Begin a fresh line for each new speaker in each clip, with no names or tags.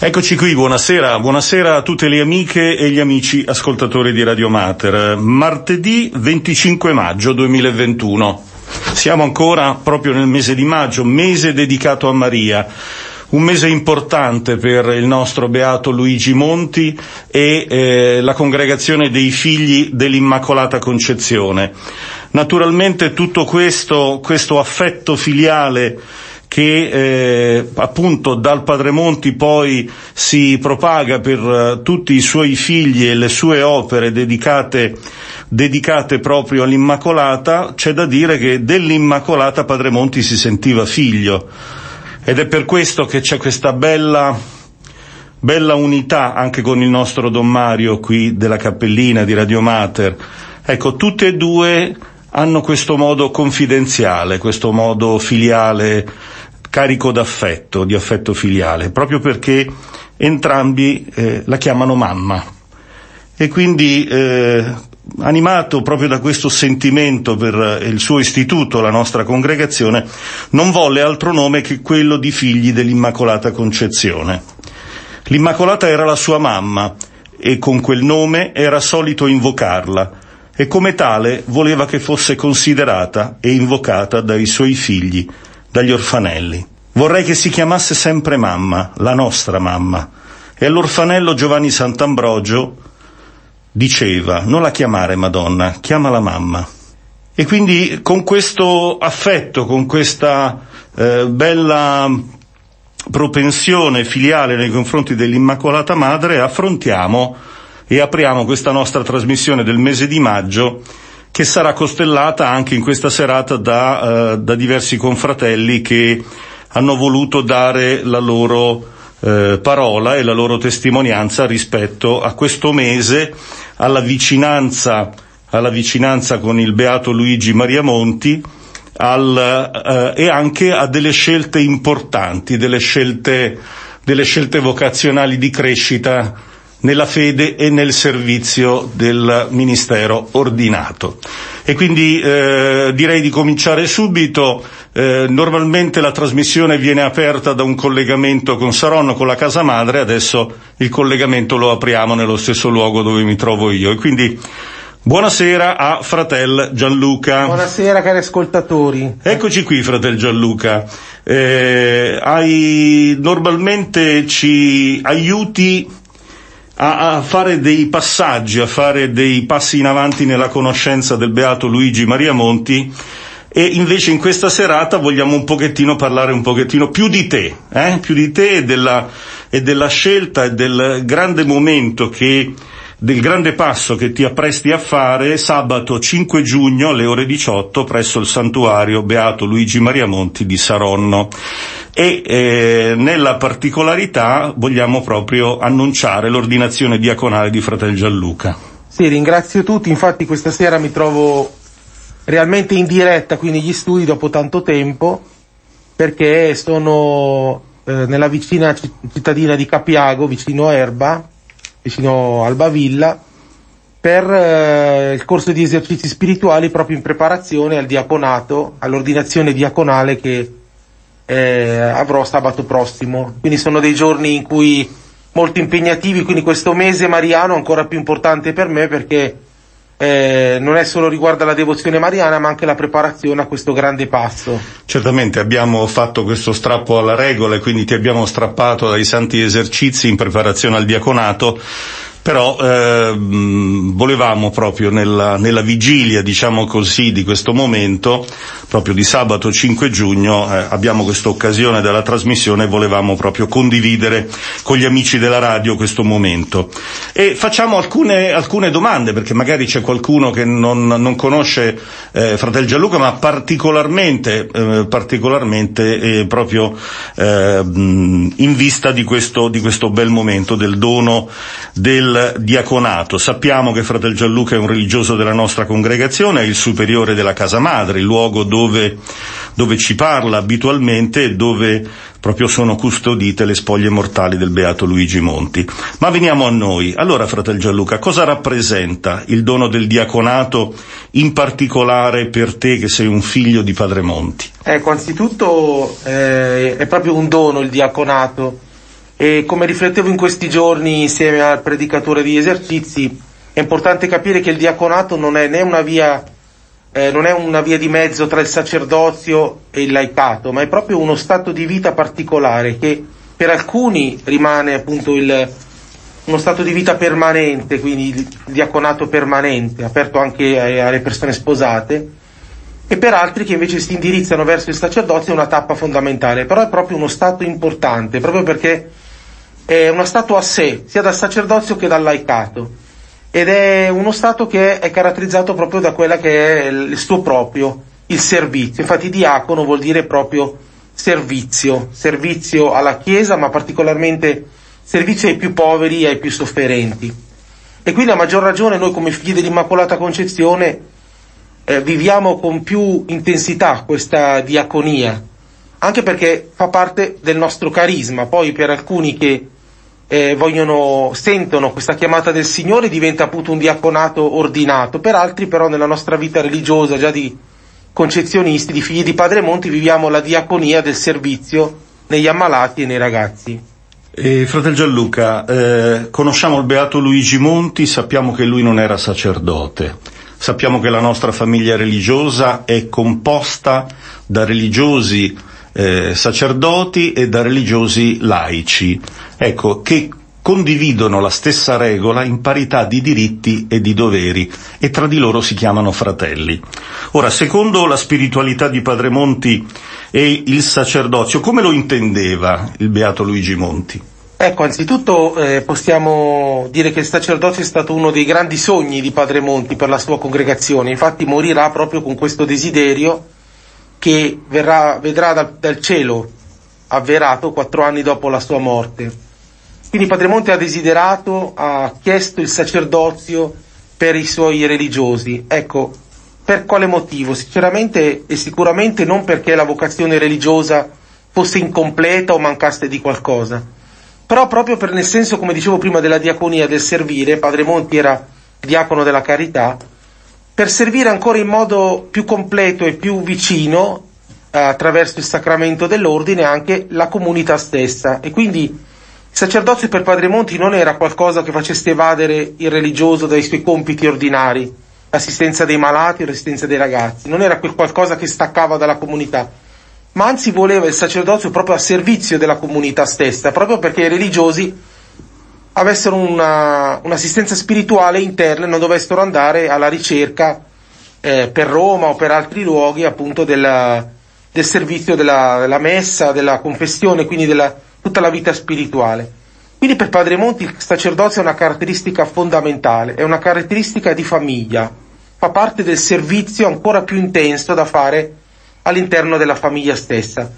Eccoci qui, buonasera, buonasera a tutte le amiche e gli amici ascoltatori di Radio Mater. Martedì 25 maggio 2021. Siamo ancora proprio nel mese di maggio, mese dedicato a Maria. Un mese importante per il nostro beato Luigi Monti e eh, la congregazione dei figli dell'Immacolata Concezione. Naturalmente tutto questo, questo affetto filiale che eh, appunto dal Padre Monti poi si propaga per uh, tutti i suoi figli e le sue opere dedicate, dedicate proprio all'Immacolata, c'è da dire che dell'Immacolata Padre Monti si sentiva figlio ed è per questo che c'è questa bella, bella unità anche con il nostro Don Mario qui della Cappellina di Radio Mater. Ecco, tutte e due hanno questo modo confidenziale, questo modo filiale carico d'affetto, di affetto filiale, proprio perché entrambi eh, la chiamano mamma. E quindi, eh, animato proprio da questo sentimento per il suo istituto, la nostra congregazione, non volle altro nome che quello di figli dell'Immacolata Concezione. L'Immacolata era la sua mamma e con quel nome era solito invocarla e come tale voleva che fosse considerata e invocata dai suoi figli, dagli orfanelli. Vorrei che si chiamasse sempre mamma, la nostra mamma. E all'orfanello Giovanni Sant'Ambrogio diceva, non la chiamare Madonna, chiamala mamma. E quindi con questo affetto, con questa eh, bella propensione filiale nei confronti dell'Immacolata Madre, affrontiamo e apriamo questa nostra trasmissione del mese di maggio che sarà costellata anche in questa serata da, eh, da diversi confratelli che hanno voluto dare la loro eh, parola e la loro testimonianza rispetto a questo mese, alla vicinanza, alla vicinanza con il beato Luigi Maria Monti al, eh, e anche a delle scelte importanti, delle scelte, delle scelte vocazionali di crescita nella fede e nel servizio del ministero ordinato. E quindi eh, direi di cominciare subito. Eh, normalmente la trasmissione viene aperta da un collegamento con Saronno, con la casa madre, adesso il collegamento lo apriamo nello stesso luogo dove mi trovo io. E quindi Buonasera a fratel Gianluca.
Buonasera cari ascoltatori.
Eccoci qui fratel Gianluca. Eh, hai, normalmente ci aiuti a, a, fare dei passaggi, a fare dei passi in avanti nella conoscenza del beato Luigi Maria Monti e invece in questa serata vogliamo un pochettino parlare un pochettino più di te, eh? più di te e della, e della scelta e del grande momento che del grande passo che ti appresti a fare sabato 5 giugno alle ore 18 presso il santuario Beato Luigi Maria Monti di Saronno e eh, nella particolarità vogliamo proprio annunciare l'ordinazione diaconale di Fratel Gianluca.
Sì, ringrazio tutti, infatti questa sera mi trovo realmente in diretta qui negli studi dopo tanto tempo perché sono eh, nella vicina cittadina di Capiago, vicino a Erba, vicino Albavilla, per eh, il corso di esercizi spirituali proprio in preparazione al diaconato, all'ordinazione diaconale che eh, avrò sabato prossimo. Quindi sono dei giorni in cui molto impegnativi, quindi questo mese mariano è ancora più importante per me perché eh, non è solo riguardo alla devozione mariana, ma anche la preparazione a questo grande passo.
Certamente abbiamo fatto questo strappo alla regola e quindi ti abbiamo strappato dai santi esercizi in preparazione al diaconato però eh, volevamo proprio nella, nella, vigilia, diciamo così, di questo momento, proprio di sabato 5 giugno, eh, abbiamo questa occasione della trasmissione e volevamo proprio condividere con gli amici della radio questo momento. E facciamo alcune, alcune domande, perché magari c'è qualcuno che non, non conosce eh, Fratel Gianluca, ma particolarmente, eh, particolarmente eh, proprio eh, in vista di questo, di questo bel momento del dono del diaconato. Sappiamo che Fratel Gianluca è un religioso della nostra congregazione, è il superiore della casa madre, il luogo dove, dove ci parla abitualmente e dove proprio sono custodite le spoglie mortali del beato Luigi Monti. Ma veniamo a noi. Allora, fratel Gianluca, cosa rappresenta il dono del diaconato, in particolare per te che sei un figlio di Padre Monti?
Ecco, anzitutto eh, è proprio un dono il diaconato E come riflettevo in questi giorni insieme al predicatore di esercizi, è importante capire che il diaconato non è né una via, eh, non è una via di mezzo tra il sacerdozio e il laicato, ma è proprio uno stato di vita particolare che per alcuni rimane appunto il, uno stato di vita permanente, quindi il diaconato permanente, aperto anche alle persone sposate, e per altri che invece si indirizzano verso il sacerdozio è una tappa fondamentale, però è proprio uno stato importante, proprio perché è uno stato a sé, sia dal sacerdozio che dal laicato, ed è uno stato che è caratterizzato proprio da quella che è il suo proprio, il servizio. Infatti diacono vuol dire proprio servizio, servizio alla Chiesa, ma particolarmente servizio ai più poveri e ai più sofferenti. E quindi a maggior ragione noi come figli dell'Immacolata Concezione eh, viviamo con più intensità questa diaconia, anche perché fa parte del nostro carisma, poi per alcuni che eh, vogliono, sentono questa chiamata del Signore diventa appunto un diaconato ordinato, per altri però nella nostra vita religiosa già di concezionisti, di figli di Padre Monti, viviamo la diaconia del servizio negli ammalati e nei ragazzi.
E fratel Gianluca, eh, conosciamo il beato Luigi Monti, sappiamo che lui non era sacerdote, sappiamo che la nostra famiglia religiosa è composta da religiosi eh, sacerdoti e da religiosi laici, ecco, che condividono la stessa regola in parità di diritti e di doveri e tra di loro si chiamano fratelli. Ora, secondo la spiritualità di Padre Monti e il sacerdozio, come lo intendeva il beato Luigi Monti?
Ecco, anzitutto eh, possiamo dire che il sacerdozio è stato uno dei grandi sogni di Padre Monti per la sua congregazione, infatti morirà proprio con questo desiderio che verrà, vedrà dal, dal cielo avverato quattro anni dopo la sua morte. Quindi Padre Monte ha desiderato, ha chiesto il sacerdozio per i suoi religiosi. Ecco, per quale motivo? Sinceramente e sicuramente non perché la vocazione religiosa fosse incompleta o mancasse di qualcosa, però proprio per nel senso, come dicevo prima, della diaconia, del servire, Padre Monti era diacono della carità, per servire ancora in modo più completo e più vicino eh, attraverso il sacramento dell'ordine anche la comunità stessa. E quindi il sacerdozio per Padre Monti non era qualcosa che facesse evadere il religioso dai suoi compiti ordinari, l'assistenza dei malati, l'assistenza dei ragazzi, non era quel qualcosa che staccava dalla comunità, ma anzi voleva il sacerdozio proprio a servizio della comunità stessa, proprio perché i religiosi avessero una, un'assistenza spirituale interna e non dovessero andare alla ricerca eh, per Roma o per altri luoghi appunto della, del servizio della, della, messa, della confessione, quindi della tutta la vita spirituale. Quindi per Padre Monti il sacerdozio è una caratteristica fondamentale, è una caratteristica di famiglia, fa parte del servizio ancora più intenso da fare all'interno della famiglia stessa.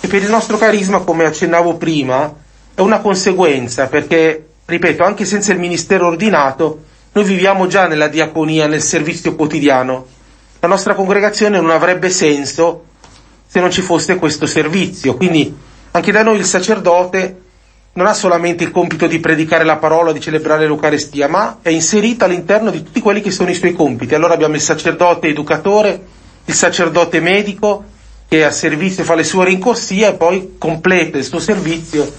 E per il nostro carisma, come accennavo prima, è una conseguenza perché ripeto, anche senza il ministero ordinato, noi viviamo già nella diaconia, nel servizio quotidiano. La nostra congregazione non avrebbe senso se non ci fosse questo servizio. Quindi anche da noi il sacerdote non ha solamente il compito di predicare la parola, di celebrare l'Eucarestia, ma è inserito all'interno di tutti quelli che sono i suoi compiti. Allora abbiamo il sacerdote educatore, il sacerdote medico che a servizio fa le sue rincorsie e poi completa il suo servizio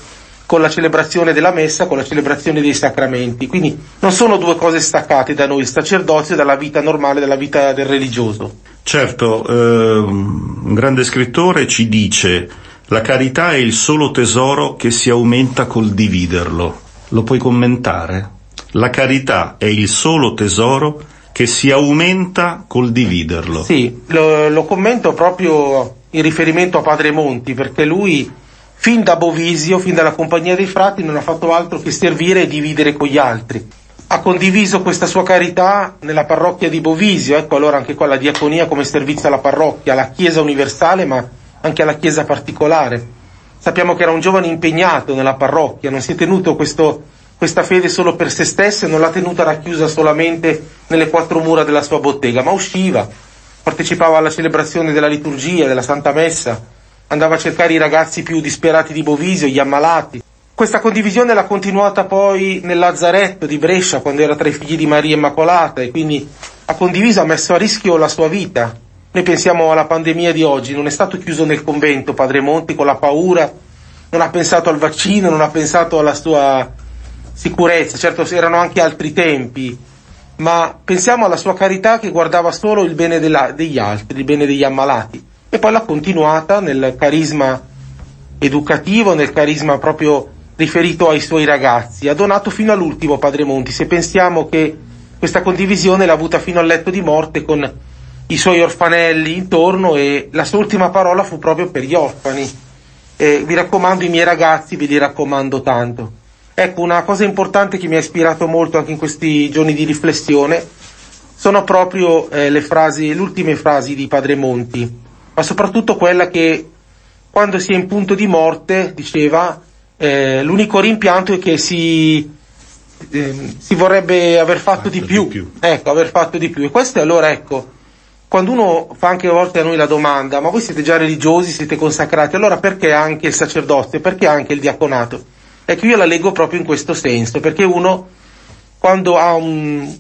con la celebrazione della messa, con la celebrazione dei sacramenti. Quindi non sono due cose staccate da noi, il sacerdozio dalla vita normale, dalla vita del religioso.
Certo, eh, un grande scrittore ci dice la carità è il solo tesoro che si aumenta col dividerlo. Lo puoi commentare? La carità è il solo tesoro che si aumenta col dividerlo.
Sì, lo, lo commento proprio in riferimento a Padre Monti, perché lui fin da Bovisio, fin dalla Compagnia dei Frati, non ha fatto altro che servire e dividere con gli altri. Ha condiviso questa sua carità nella parrocchia di Bovisio, ecco allora anche qua la diaconia come servizio alla parrocchia, alla Chiesa universale ma anche alla Chiesa particolare. Sappiamo che era un giovane impegnato nella parrocchia, non si è tenuto questo, questa fede solo per se stesso non l'ha tenuta racchiusa solamente nelle quattro mura della sua bottega, ma usciva, partecipava alla celebrazione della liturgia, della Santa Messa, andava a cercare i ragazzi più disperati di Bovisio, gli ammalati. Questa condivisione l'ha continuata poi nel Lazzaretto di Brescia quando era tra i figli di Maria Immacolata e quindi ha condiviso, ha messo a rischio la sua vita. Noi pensiamo alla pandemia di oggi, non è stato chiuso nel convento Padre Monti con la paura non ha pensato al vaccino, non ha pensato alla sua sicurezza, certo erano anche altri tempi, ma pensiamo alla sua carità che guardava solo il bene della, degli altri, il bene degli ammalati, e poi l'ha continuata nel carisma educativo, nel carisma proprio riferito ai suoi ragazzi. Ha donato fino all'ultimo Padre Monti, se pensiamo che questa condivisione l'ha avuta fino al letto di morte con i suoi orfanelli intorno e la sua ultima parola fu proprio per gli orfani. E vi raccomando i miei ragazzi, ve li raccomando tanto. Ecco, una cosa importante che mi ha ispirato molto anche in questi giorni di riflessione sono proprio eh, le frasi, le ultime frasi di Padre Monti, ma soprattutto quella che quando si è in punto di morte diceva eh, l'unico rimpianto è che si, eh, si vorrebbe aver fatto, di, più. di, più. Ecco, aver fatto di più. E questo allora, ecco, quando uno fa anche a volte a noi la domanda, ma voi siete già religiosi, siete consacrati, allora perché anche il sacerdozio, perché anche il diaconato? Ecco, io la leggo proprio in questo senso, perché uno, quando ha un,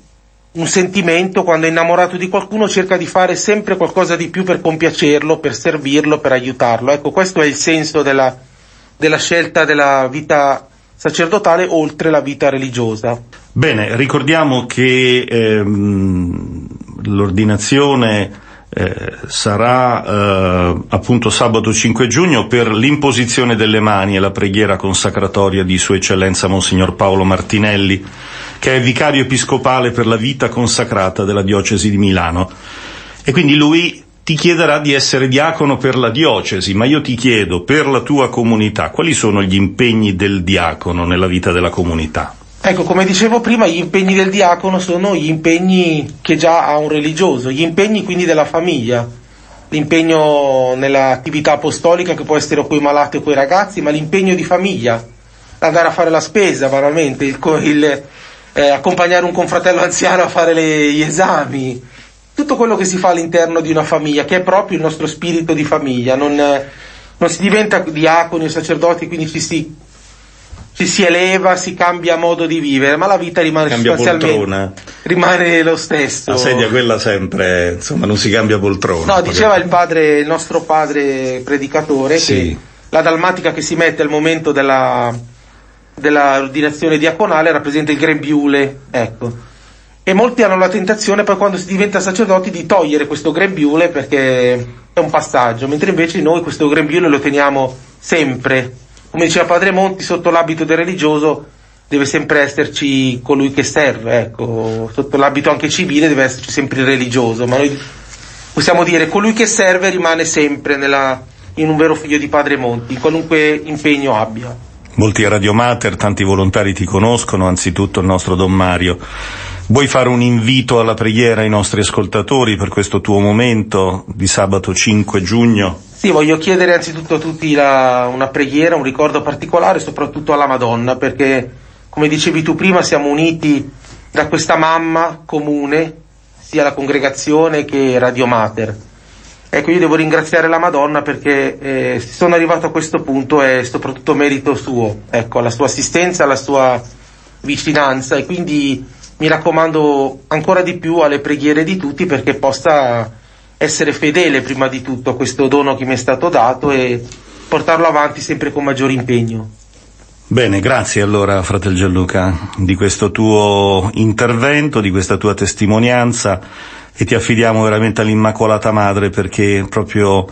un sentimento, quando è innamorato di qualcuno, cerca di fare sempre qualcosa di più per compiacerlo, per servirlo, per aiutarlo. Ecco, questo è il senso della, della scelta della vita sacerdotale oltre la vita religiosa.
Bene, ricordiamo che ehm, l'ordinazione eh, sarà eh, appunto sabato 5 giugno per l'imposizione delle mani e la preghiera consacratoria di Sua Eccellenza Monsignor Paolo Martinelli, che è vicario episcopale per la vita consacrata della diocesi di Milano. E quindi lui ti chiederà di essere diacono per la diocesi, ma io ti chiedo, per la tua comunità, quali sono gli impegni del diacono nella vita della comunità?
Ecco, come dicevo prima, gli impegni del diacono sono gli impegni che già ha un religioso, gli impegni quindi della famiglia, l'impegno nell'attività apostolica che può essere con i malati o i ragazzi, ma l'impegno di famiglia, andare a fare la spesa, banalmente, il, il, eh, accompagnare un confratello anziano a fare le, gli esami, tutto quello che si fa all'interno di una famiglia, che è proprio il nostro spirito di famiglia, non, non si diventa diaconi o sacerdoti, quindi ci si, ci si, eleva, si cambia modo di vivere, ma la vita rimane
cambia poltrona.
rimane lo stesso.
La sedia quella sempre, insomma, non si cambia poltrona.
No, diceva il padre, il nostro padre predicatore, sì. che la dalmatica che si mette al momento della, dell'ordinazione diaconale rappresenta il grembiule, ecco e molti hanno la tentazione poi quando si diventa sacerdoti di togliere questo grembiule perché è un passaggio, mentre invece noi questo grembiule lo teniamo sempre. Come diceva Padre Monti, sotto l'abito del religioso deve sempre esserci colui che serve, ecco, sotto l'abito anche civile deve esserci sempre il religioso, ma noi possiamo dire colui che serve rimane sempre nella, in un vero figlio di Padre Monti, in qualunque impegno abbia.
Molti a Radio Mater, tanti volontari ti conoscono, anzitutto il nostro Don Mario. Vuoi fare un invito alla preghiera ai nostri ascoltatori per questo tuo momento di sabato 5 giugno?
Sì, voglio chiedere anzitutto a tutti la, una preghiera, un ricordo particolare, soprattutto alla Madonna, perché come dicevi tu prima siamo uniti da questa mamma comune, sia la congregazione che Radio Mater. Ecco, io devo ringraziare la Madonna perché eh, sono arrivato a questo punto è soprattutto merito suo, ecco, la sua assistenza, la sua vicinanza e quindi mi raccomando ancora di più alle preghiere di tutti perché possa essere fedele prima di tutto a questo dono che mi è stato dato e portarlo avanti sempre con maggiore impegno.
Bene, grazie allora fratel Gianluca di questo tuo intervento, di questa tua testimonianza e ti affidiamo veramente all'Immacolata Madre perché proprio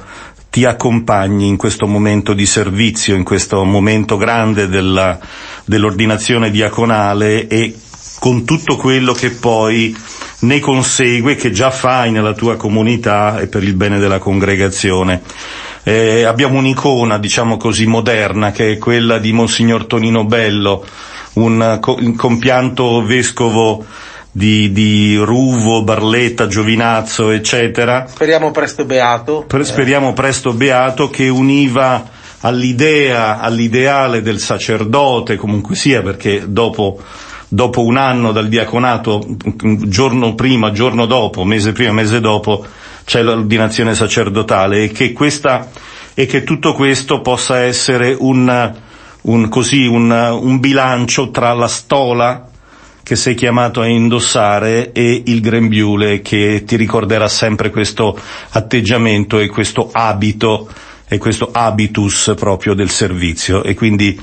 ti accompagni in questo momento di servizio, in questo momento grande della, dell'ordinazione diaconale e con tutto quello che poi ne consegue, che già fai nella tua comunità e per il bene della congregazione. Eh, abbiamo un'icona, diciamo così, moderna, che è quella di Monsignor Tonino Bello, un, un compianto vescovo di, di, Ruvo, Barletta, Giovinazzo, eccetera.
Speriamo presto beato.
Per, speriamo presto beato, che univa all'idea, all'ideale del sacerdote, comunque sia, perché dopo dopo un anno dal diaconato, giorno prima, giorno dopo, mese prima, mese dopo, c'è l'ordinazione sacerdotale e che, questa, e che tutto questo possa essere un, un, così, un, un bilancio tra la stola che sei chiamato a indossare e il grembiule che ti ricorderà sempre questo atteggiamento e questo abito è questo habitus proprio del servizio e quindi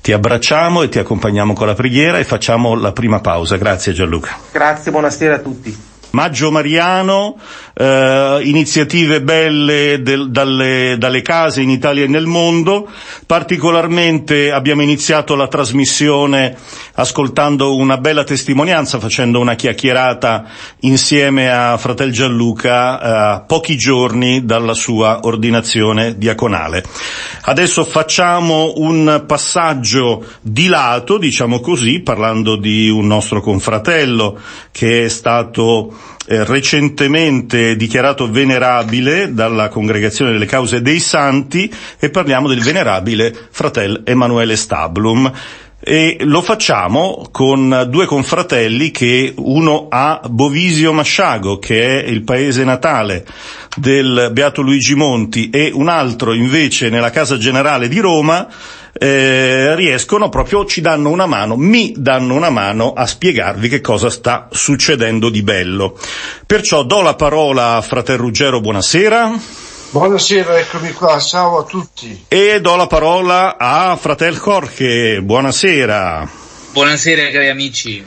ti abbracciamo e ti accompagniamo con la preghiera e facciamo la prima pausa. Grazie Gianluca.
Grazie, buonasera a tutti.
Maggio Mariano, eh, iniziative belle del, dalle, dalle, case in Italia e nel mondo. Particolarmente abbiamo iniziato la trasmissione ascoltando una bella testimonianza, facendo una chiacchierata insieme a Fratel Gianluca eh, a pochi giorni dalla sua ordinazione diaconale. Adesso facciamo un passaggio di lato, diciamo così, parlando di un nostro confratello che è stato eh, recentemente dichiarato venerabile dalla Congregazione delle Cause dei Santi e parliamo del venerabile fratel Emanuele Stablum e lo facciamo con due confratelli che uno a Bovisio Masciago, che è il paese natale del Beato Luigi Monti, e un altro invece nella Casa Generale di Roma, eh, riescono proprio, ci danno una mano, mi danno una mano a spiegarvi che cosa sta succedendo di bello. Perciò do la parola a Frater Ruggero, buonasera.
Buonasera, eccomi qua, ciao a tutti.
E do la parola a Fratel Jorge, buonasera.
Buonasera cari amici.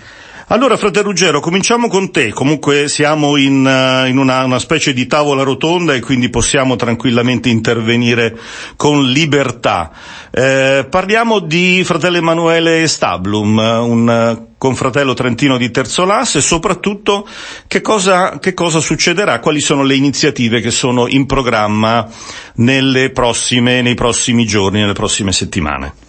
Allora, frate Ruggero, cominciamo con te. Comunque siamo in, uh, in una, una, specie di tavola rotonda e quindi possiamo tranquillamente intervenire con libertà. Eh, parliamo di fratello Emanuele Stablum, un uh, confratello trentino di Terzolas e soprattutto che cosa, che cosa succederà, quali sono le iniziative che sono in programma prossime, nei prossimi giorni, nelle prossime settimane.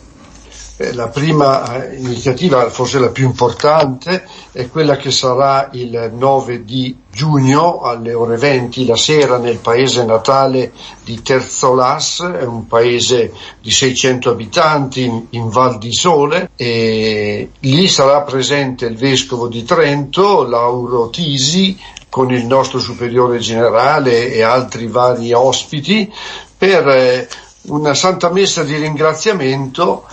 Eh, la prima eh, iniziativa, forse la più importante, è quella che sarà il 9 di giugno alle ore 20 la sera nel paese natale di Terzolas, è un paese di 600 abitanti in, in Val di Sole. E lì sarà presente il vescovo di Trento, Lauro Tisi, con il nostro superiore generale e altri vari ospiti per eh, una santa messa di ringraziamento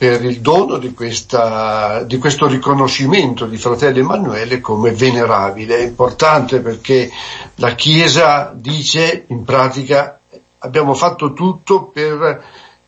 per il dono di, questa, di, questo riconoscimento di fratello Emanuele come venerabile. È importante perché la Chiesa dice in pratica abbiamo fatto tutto per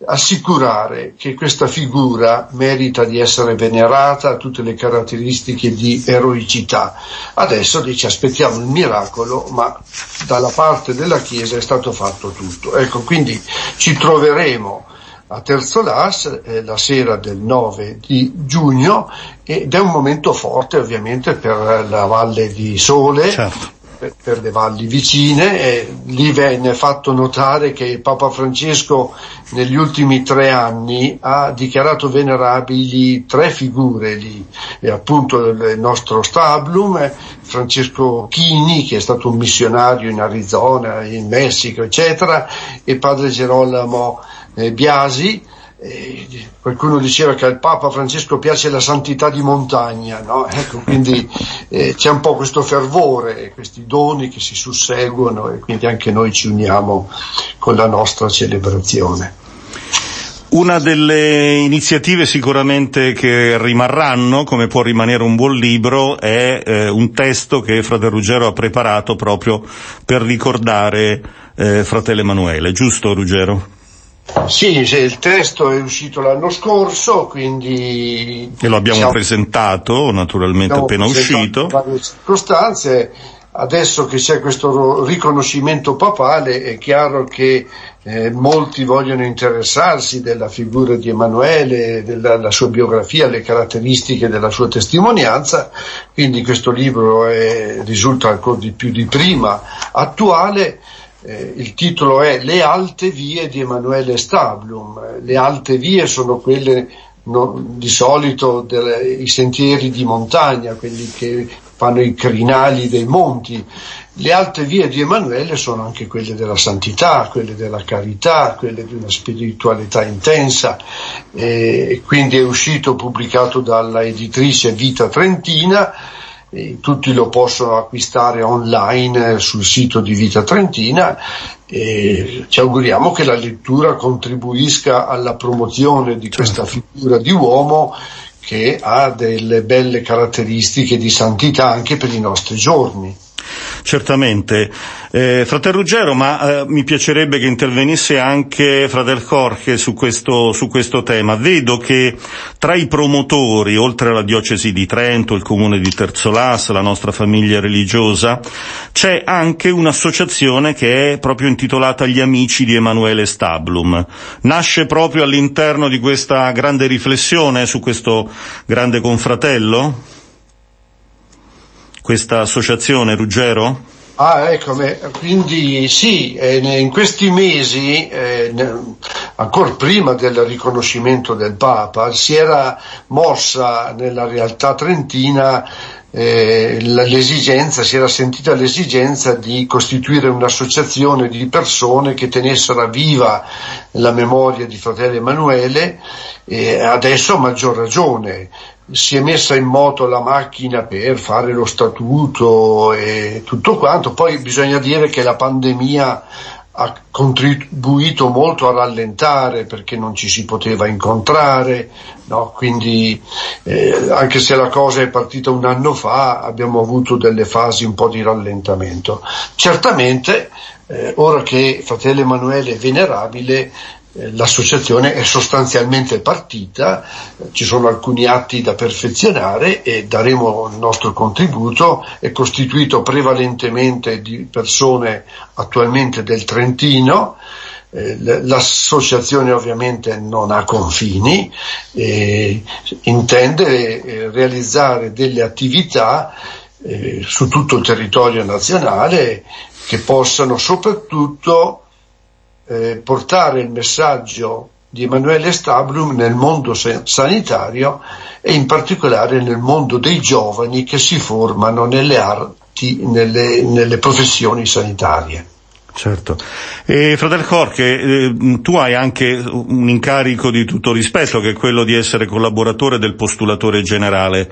assicurare che questa figura merita di essere venerata, ha tutte le caratteristiche di eroicità. Adesso dice aspettiamo il miracolo, ma dalla parte della Chiesa è stato fatto tutto. Ecco, quindi ci troveremo a Terzolas eh, la sera del 9 di giugno ed è un momento forte ovviamente per la Valle di Sole, certo. per, le valli vicine. E lì venne fatto notare che Papa Francesco negli ultimi tre anni ha dichiarato venerabili tre figure lì, e appunto il nostro Stablum, Francesco Chini che è stato un missionario in Arizona, in Messico eccetera, e padre Gerolamo eh, Biasi, eh, qualcuno diceva che al Papa Francesco piace la santità di montagna, no? ecco, quindi eh, c'è un po' questo fervore, questi doni che si susseguono e quindi anche noi ci uniamo con la nostra celebrazione.
Una delle iniziative sicuramente che rimarranno, come può rimanere un buon libro, è eh, un testo che Frate Ruggero ha preparato proprio per ricordare eh, fratello Emanuele, giusto Ruggero?
Sì, il testo è uscito l'anno scorso, quindi...
E lo abbiamo diciamo, presentato, naturalmente appena uscito.
varie circostanze. Adesso che c'è questo riconoscimento papale è chiaro che eh, molti vogliono interessarsi della figura di Emanuele, della sua biografia, le caratteristiche della sua testimonianza, quindi questo libro è, risulta ancora di più di prima attuale eh, il titolo è Le alte vie di Emanuele Stablum. Le alte vie sono quelle no, di solito dei sentieri di montagna, quelli che fanno i crinali dei monti. Le alte vie di Emanuele sono anche quelle della santità, quelle della carità, quelle di una spiritualità intensa. E quindi è uscito, pubblicato dalla editrice Vita Trentina eh, tutti lo possono acquistare online sul sito di Vita Trentina e ci auguriamo che la lettura contribuisca alla promozione di questa certo. figura di uomo che ha delle belle caratteristiche di santità anche per i nostri giorni.
Certamente. Eh, Fratel Ruggero, ma eh, mi piacerebbe che intervenisse anche Fratel Jorge su questo, su questo tema. Vedo che tra i promotori, oltre alla diocesi di Trento, il comune di Terzolas, la nostra famiglia religiosa, c'è anche un'associazione che è proprio intitolata Gli Amici di Emanuele Stablum. Nasce proprio all'interno di questa grande riflessione su questo grande confratello? Questa associazione, Ruggero?
Ah, ecco, quindi sì, eh, in questi mesi, eh, ancora prima del riconoscimento del Papa, si era mossa nella realtà trentina eh, l'esigenza, si era sentita l'esigenza di costituire un'associazione di persone che tenessero viva la memoria di fratello Emanuele e adesso a maggior ragione si è messa in moto la macchina per fare lo statuto e tutto quanto, poi bisogna dire che la pandemia ha contribuito molto a rallentare perché non ci si poteva incontrare, no? quindi eh, anche se la cosa è partita un anno fa abbiamo avuto delle fasi un po' di rallentamento. Certamente eh, ora che fratello Emanuele è venerabile l'associazione è sostanzialmente partita, ci sono alcuni atti da perfezionare e daremo il nostro contributo, è costituito prevalentemente di persone attualmente del Trentino, eh, l'associazione ovviamente non ha confini e intende eh, realizzare delle attività su tutto il territorio nazionale che possano soprattutto eh, portare il messaggio di Emanuele Stablum nel mondo sanitario e in particolare nel mondo dei giovani che si formano nelle arti, nelle, nelle professioni sanitarie.
Certo. E Fratel Jorge, eh, tu hai anche un incarico di tutto rispetto che è quello di essere collaboratore del postulatore generale.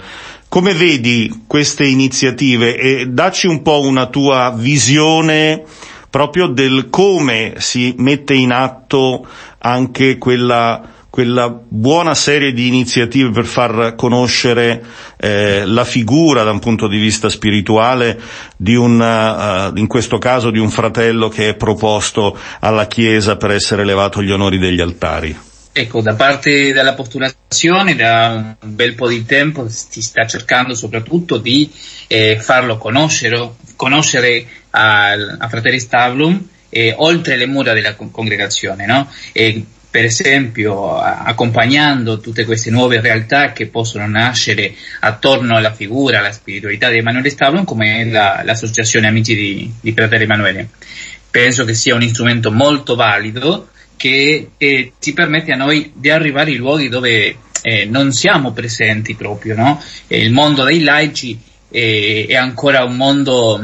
Come vedi queste iniziative e dacci un po' una tua visione proprio del come si mette in atto anche quella quella buona serie di iniziative per far conoscere eh, la figura da un punto di vista spirituale di un, uh, in questo caso di un fratello che è proposto alla Chiesa per essere elevato agli onori degli altari.
Ecco, da parte della postulazione da un bel po' di tempo si sta cercando soprattutto di eh, farlo conoscere, conoscere a, a Fratelli Stavlum eh, oltre le mura della con- congregazione, no? E, per esempio accompagnando tutte queste nuove realtà che possono nascere attorno alla figura, alla spiritualità di Emanuele Stavlum come la, l'associazione Amici di, di Fratello Emanuele. Penso che sia un strumento molto valido che eh, ci permette a noi di arrivare ai luoghi dove eh, non siamo presenti proprio, no? il mondo dei laici è ancora un mondo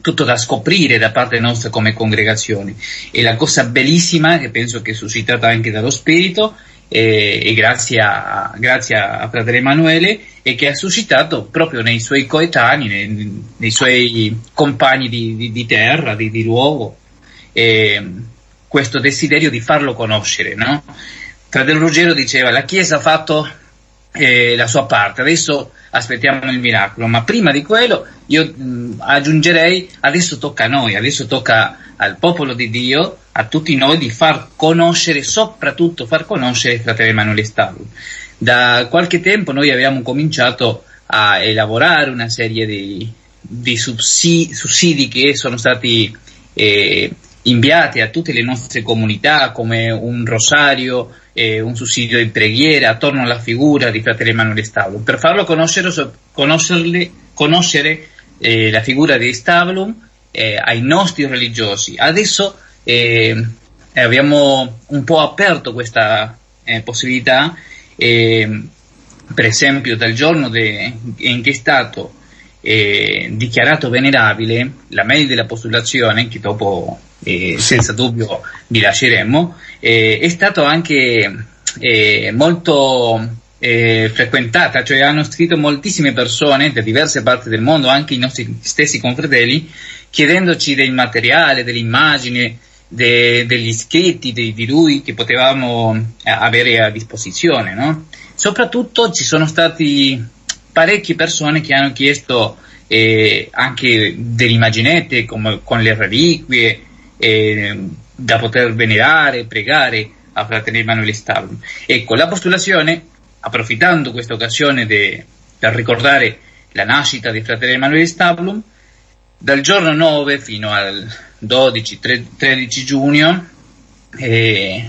tutto da scoprire da parte nostra come congregazioni. E la cosa bellissima, che penso che è suscitata anche dallo Spirito, eh, e grazie a, grazie a Fratello Emanuele, e che ha suscitato proprio nei suoi coetanei, nei, nei suoi compagni di, di, di terra, di, di luogo, eh, questo desiderio di farlo conoscere, no? Fratello Ruggero diceva la Chiesa ha fatto eh, la sua parte, adesso aspettiamo il miracolo, ma prima di quello io mh, aggiungerei adesso tocca a noi, adesso tocca al popolo di Dio, a tutti noi di far conoscere, soprattutto far conoscere il fratello Emanuele Stavu. Da qualche tempo noi abbiamo cominciato a elaborare una serie di, di sussidi, sussidi, che sono stati eh, inviati a tutte le nostre comunità come un rosario, eh, un sussidio di preghiera attorno alla figura di fratello Emanuele Stavlum. Per farlo conoscere, conoscere eh, la figura di Stavlum eh, ai nostri religiosi. Adesso eh, abbiamo un po' aperto questa eh, possibilità, eh, per esempio dal giorno de, in che è stato dichiarato venerabile la mail della postulazione, che dopo eh, senza dubbio vi lasceremo, eh, è stato anche eh, molto eh, frequentata, cioè hanno scritto moltissime persone da diverse parti del mondo, anche i nostri stessi confratelli, chiedendoci del materiale, delle immagini, de, degli scritti di, di, lui che potevamo eh, avere a disposizione. No? Soprattutto ci sono stati parecchie persone che hanno chiesto eh, anche delle immaginette come, con le reliquie eh, da poter venerare, pregare a fratello Emanuele Stablum. Ecco, la postulazione, approfittando questa occasione de, per ricordare la nascita di fratello Emanuele Stablum, dal giorno 9 fino al 12-13 giugno eh,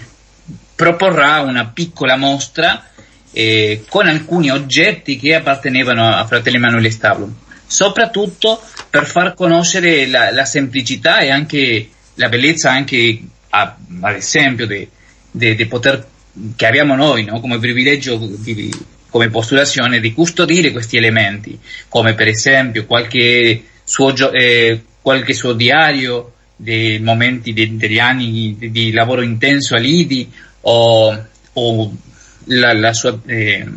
proporrà una piccola mostra eh, con alcuni oggetti che appartenevano a fratello Emanuele Stablum, soprattutto per far conoscere la, la, semplicità e anche la bellezza anche a, ad esempio di poter che abbiamo noi no? come privilegio di, come postulazione di custodire questi elementi, come per esempio qualche suo, eh, qualche suo diario dei momenti de, degli anni di, di, lavoro intenso a Lidi o, o la, la, sua, eh,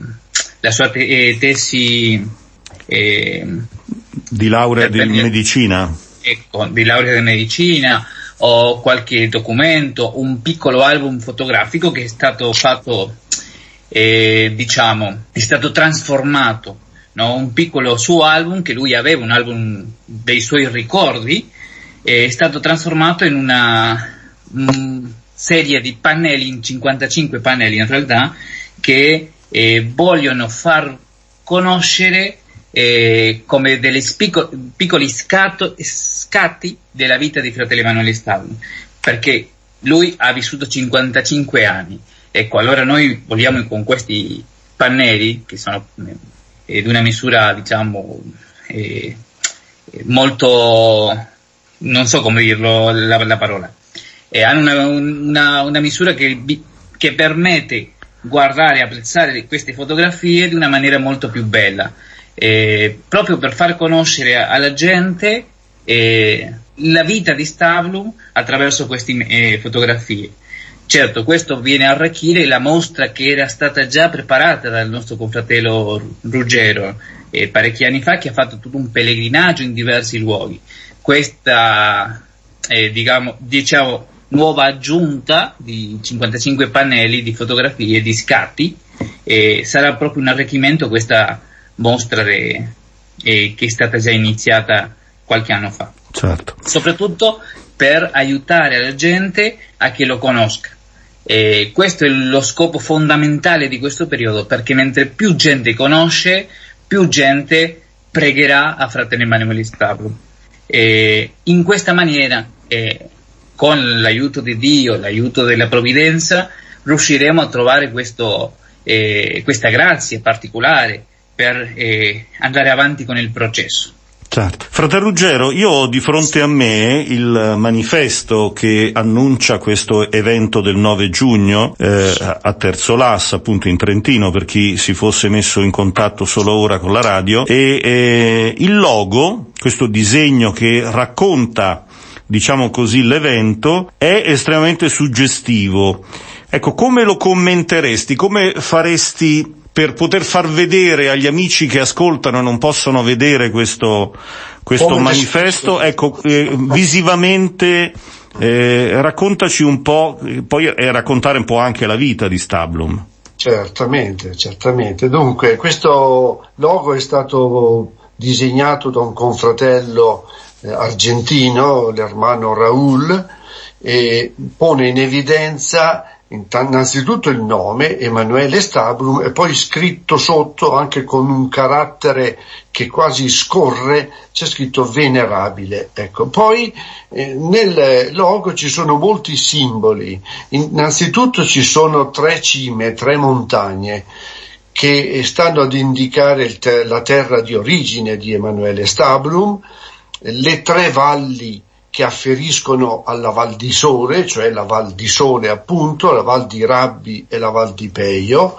la sua te, eh, tesi
eh, di laurea di medicina.
Ecco, di laurea di medicina o qualche documento, un piccolo album fotografico che è stato fatto, eh, diciamo, è stato trasformato, no? un piccolo suo album che lui aveva, un album dei suoi ricordi, è stato trasformato in una mh, serie di pannelli, in 55 pannelli in realtà, che eh, vogliono far conoscere eh, come dei spicco, piccoli scatto, scatti della vita di fratello Emanuele Stalin, perché lui ha vissuto 55 anni. Ecco, allora noi vogliamo con questi pannelli, che sono eh, di una misura, diciamo, eh, molto, non so come dirlo la, la parola, eh, hanno una, una, una misura che, che permette guardare e apprezzare queste fotografie di una maniera molto più bella eh, proprio per far conoscere alla gente eh, la vita di Stavlum attraverso queste eh, fotografie. Certo, questo viene a arricchire la mostra che era stata già preparata dal nostro confratello Ruggero eh, parecchi anni fa, che ha fatto tutto un pellegrinaggio in diversi luoghi. Questa, eh, diciamo, diciamo, nuova aggiunta di 55 pannelli di fotografie, di scatti, eh, sarà proprio un arricchimento questa mostra de, eh, che è stata già iniziata qualche anno fa.
Certo.
Soprattutto per aiutare la gente a che lo conosca. E questo è lo scopo fondamentale di questo periodo, perché mentre più gente conosce, più gente pregherà a fratello Emanuele Stablo. E in questa maniera, eh, con l'aiuto di Dio, l'aiuto della provvidenza, riusciremo a trovare questo, eh, questa grazia particolare per eh, andare avanti con il processo.
Certo. Fratello Ruggero, io ho di fronte a me il manifesto che annuncia questo evento del 9 giugno eh, a Terzo Las, appunto in Trentino, per chi si fosse messo in contatto solo ora con la radio, e eh, il logo, questo disegno che racconta, diciamo così, l'evento, è estremamente suggestivo. Ecco, come lo commenteresti? Come faresti per poter far vedere agli amici che ascoltano e non possono vedere questo, questo manifesto, ecco, eh, visivamente eh, raccontaci un po', poi eh, raccontare un po' anche la vita di Stablum.
Certamente, certamente. Dunque, questo logo è stato disegnato da un confratello argentino, l'ermano Raul, e pone in evidenza innanzitutto il nome, Emanuele Stabrum, e poi scritto sotto anche con un carattere che quasi scorre, c'è scritto venerabile. Ecco. Poi eh, nel logo ci sono molti simboli. Innanzitutto ci sono tre cime, tre montagne che stanno ad indicare te- la terra di origine di Emanuele Stabrum, le tre valli che afferiscono alla Val di Sole, cioè la Val di Sole appunto, la Val di Rabbi e la Val di Peio.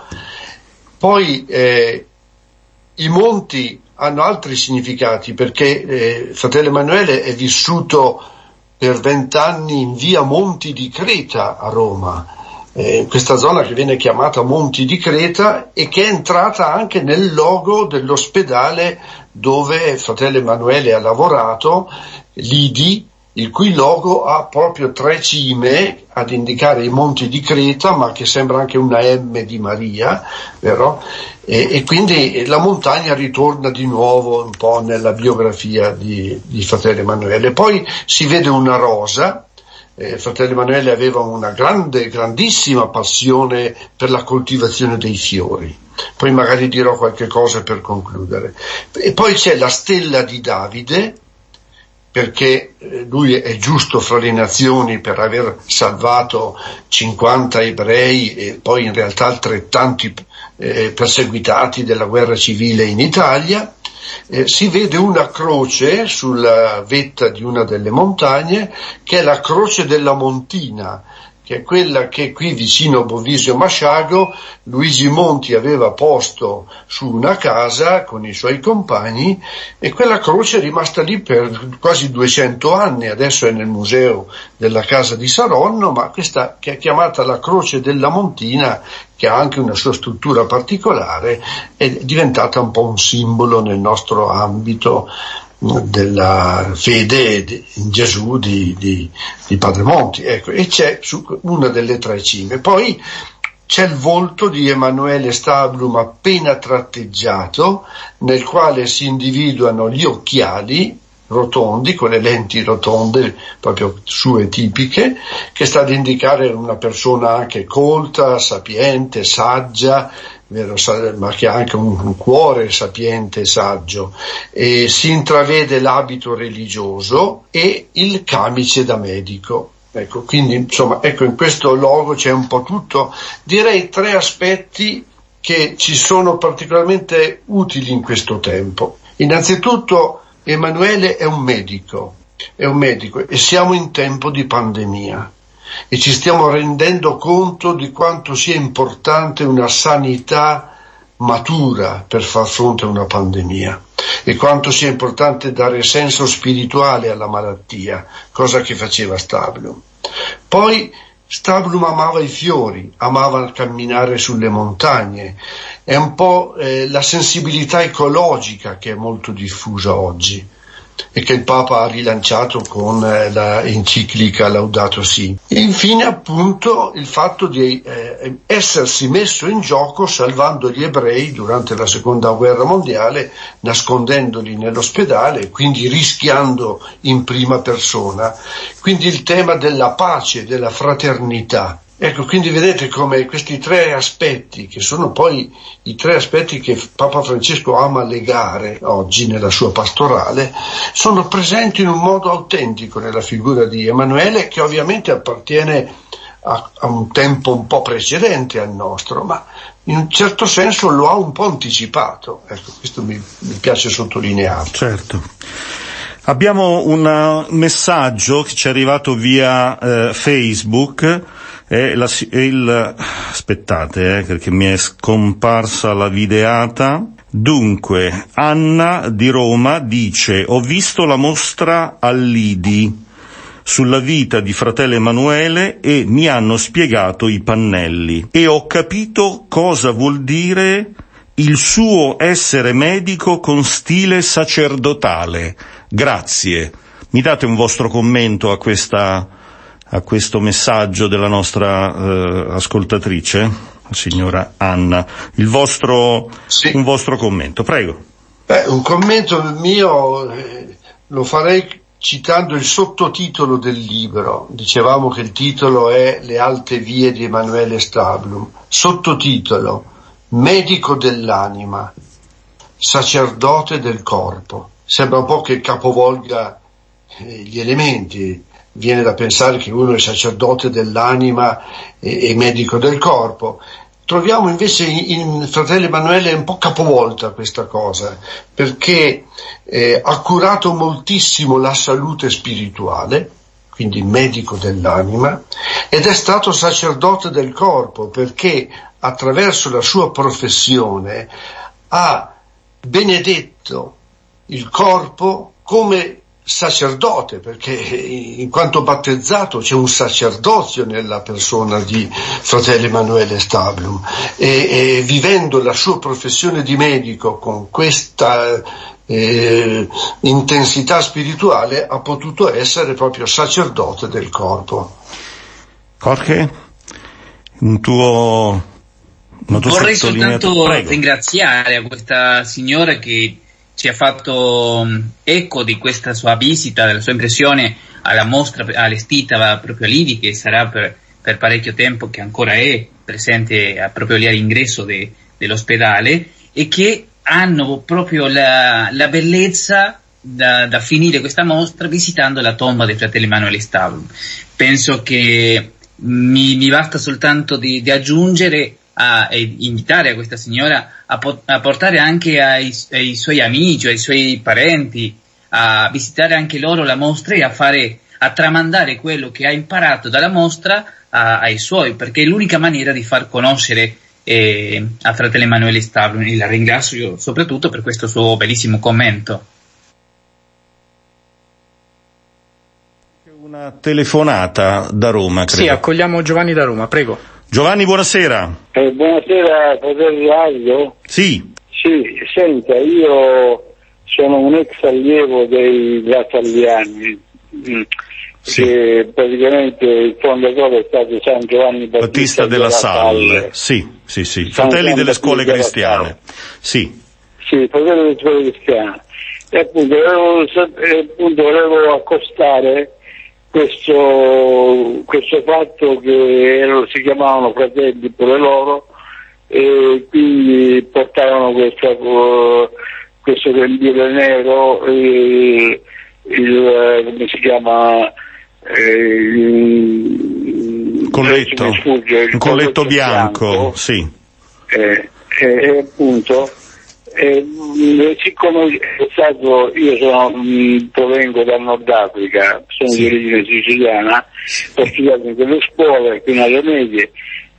Poi eh, i monti hanno altri significati perché eh, fratello Emanuele è vissuto per vent'anni in via Monti di Creta a Roma, eh, questa zona che viene chiamata Monti di Creta e che è entrata anche nel logo dell'ospedale dove fratello Emanuele ha lavorato, l'IDI, il cui logo ha proprio tre cime ad indicare i monti di Creta, ma che sembra anche una M di Maria, vero? E, e quindi la montagna ritorna di nuovo un po' nella biografia di, di Fratello Emanuele. Poi si vede una rosa, eh, fratello Emanuele aveva una grande, grandissima passione per la coltivazione dei fiori. Poi magari dirò qualche cosa per concludere. E poi c'è la stella di Davide, perché eh, lui è giusto fra le nazioni per aver salvato 50 ebrei e poi in realtà altrettanti eh, perseguitati della guerra civile in Italia. Eh, si vede una croce sulla vetta di una delle montagne che è la croce della Montina, che è quella che qui vicino a Bovisio Masciago Luigi Monti aveva posto su una casa con i suoi compagni e quella croce è rimasta lì per quasi 200 anni, adesso è nel museo della casa di Saronno, ma questa che è chiamata la croce della Montina, che ha anche una sua struttura particolare, è diventata un po' un simbolo nel nostro ambito della fede in Gesù di, di, di Padre Monti, ecco, e c'è su una delle tre cime. Poi c'è il volto di Emanuele Stablum appena tratteggiato, nel quale si individuano gli occhiali rotondi, con le lenti rotonde proprio sue tipiche, che sta ad indicare una persona anche colta, sapiente, saggia, ma che ha anche un, un cuore sapiente e saggio. E si intravede l'abito religioso e il camice da medico. Ecco, quindi insomma, ecco, in questo logo c'è un po' tutto. Direi tre aspetti che ci sono particolarmente utili in questo tempo. Innanzitutto Emanuele è un medico, è un medico e siamo in tempo di pandemia e ci stiamo rendendo conto di quanto sia importante una sanità matura per far fronte a una pandemia e quanto sia importante dare senso spirituale alla malattia, cosa che faceva Stablum. Poi Stablum amava i fiori, amava camminare sulle montagne, è un po' eh, la sensibilità ecologica che è molto diffusa oggi e che il Papa ha rilanciato con eh, la enciclica Laudato Si. E infine appunto il fatto di eh, essersi messo in gioco salvando gli ebrei durante la seconda guerra mondiale, nascondendoli nell'ospedale quindi rischiando in prima persona. Quindi il tema della pace, della fraternità. Ecco, quindi vedete come questi tre aspetti, che sono poi i tre aspetti che Papa Francesco ama legare oggi nella sua pastorale, sono presenti in un modo autentico nella figura di Emanuele, che ovviamente appartiene a, a un tempo un po' precedente al nostro, ma in un certo senso lo ha un po' anticipato. Ecco, questo mi, mi piace sottolineare.
Certo. Abbiamo un messaggio che ci è arrivato via eh, Facebook è, la, il, aspettate, eh, perché mi è scomparsa la videata. Dunque, Anna di Roma dice, ho visto la mostra all'Idi sulla vita di fratello Emanuele e mi hanno spiegato i pannelli e ho capito cosa vuol dire il suo essere medico con stile sacerdotale. Grazie. Mi date un vostro commento a questa a questo messaggio della nostra eh, ascoltatrice, signora Anna. Il vostro, sì. Un vostro commento, prego.
Beh, un commento mio eh, lo farei citando il sottotitolo del libro. Dicevamo che il titolo è Le alte vie di Emanuele Stablum. Sottotitolo Medico dell'anima, sacerdote del corpo. Sembra un po' che capovolga eh, gli elementi viene da pensare che uno è sacerdote dell'anima e, e medico del corpo. Troviamo invece in, in Fratello Emanuele un po' capovolta questa cosa, perché eh, ha curato moltissimo la salute spirituale, quindi medico dell'anima, ed è stato sacerdote del corpo perché attraverso la sua professione ha benedetto il corpo come sacerdote, perché in quanto battezzato c'è un sacerdozio nella persona di fratello Emanuele Stablum e, e vivendo la sua professione di medico con questa eh, intensità spirituale ha potuto essere proprio sacerdote del corpo.
Jorge, un tuo...
Vorrei soltanto Prego. ringraziare a questa signora che ci ha fatto mm, eco di questa sua visita, della sua impressione alla mostra allestita proprio lì, che sarà per, per parecchio tempo, che ancora è presente proprio lì all'ingresso de, dell'ospedale e che hanno proprio la, la bellezza da, da, finire questa mostra visitando la tomba dei fratelli Emanuele Stavrum. Penso che mi, mi basta soltanto di, di aggiungere a, e invitare a questa signora a, po- a portare anche ai, ai, suoi amici, ai suoi parenti, a visitare anche loro la mostra e a fare, a tramandare quello che ha imparato dalla mostra a, ai suoi, perché è l'unica maniera di far conoscere eh, a fratello Emanuele Stavro e la ringrazio soprattutto per questo suo bellissimo commento.
Una telefonata da Roma, credo.
Sì, accogliamo Giovanni da Roma, prego.
Giovanni, buonasera.
Eh, buonasera, fratello Radio.
Sì.
Sì, senta, io sono un ex allievo dei Gattalliani. Mm sì. che praticamente il fondatore è stato San Giovanni Battista,
Battista della, della Salle. Salle. Sì, sì, sì. Fratelli delle scuole cristiane. Sì.
Sì, fratelli delle scuole cristiane. E appunto volevo, appunto, volevo accostare questo, questo fatto che si chiamavano fratelli pure loro e quindi portavano questa, questo grembiule nero, il, il, come si chiama,
eh, colletto, sfugge, un colletto bianco, bianco sì.
Eh, eh, appunto, eh, siccome è stato, io sono, mh, provengo dal Nord Africa, sono sì. di origine siciliana, ho studiato in quelle scuole fino alle medie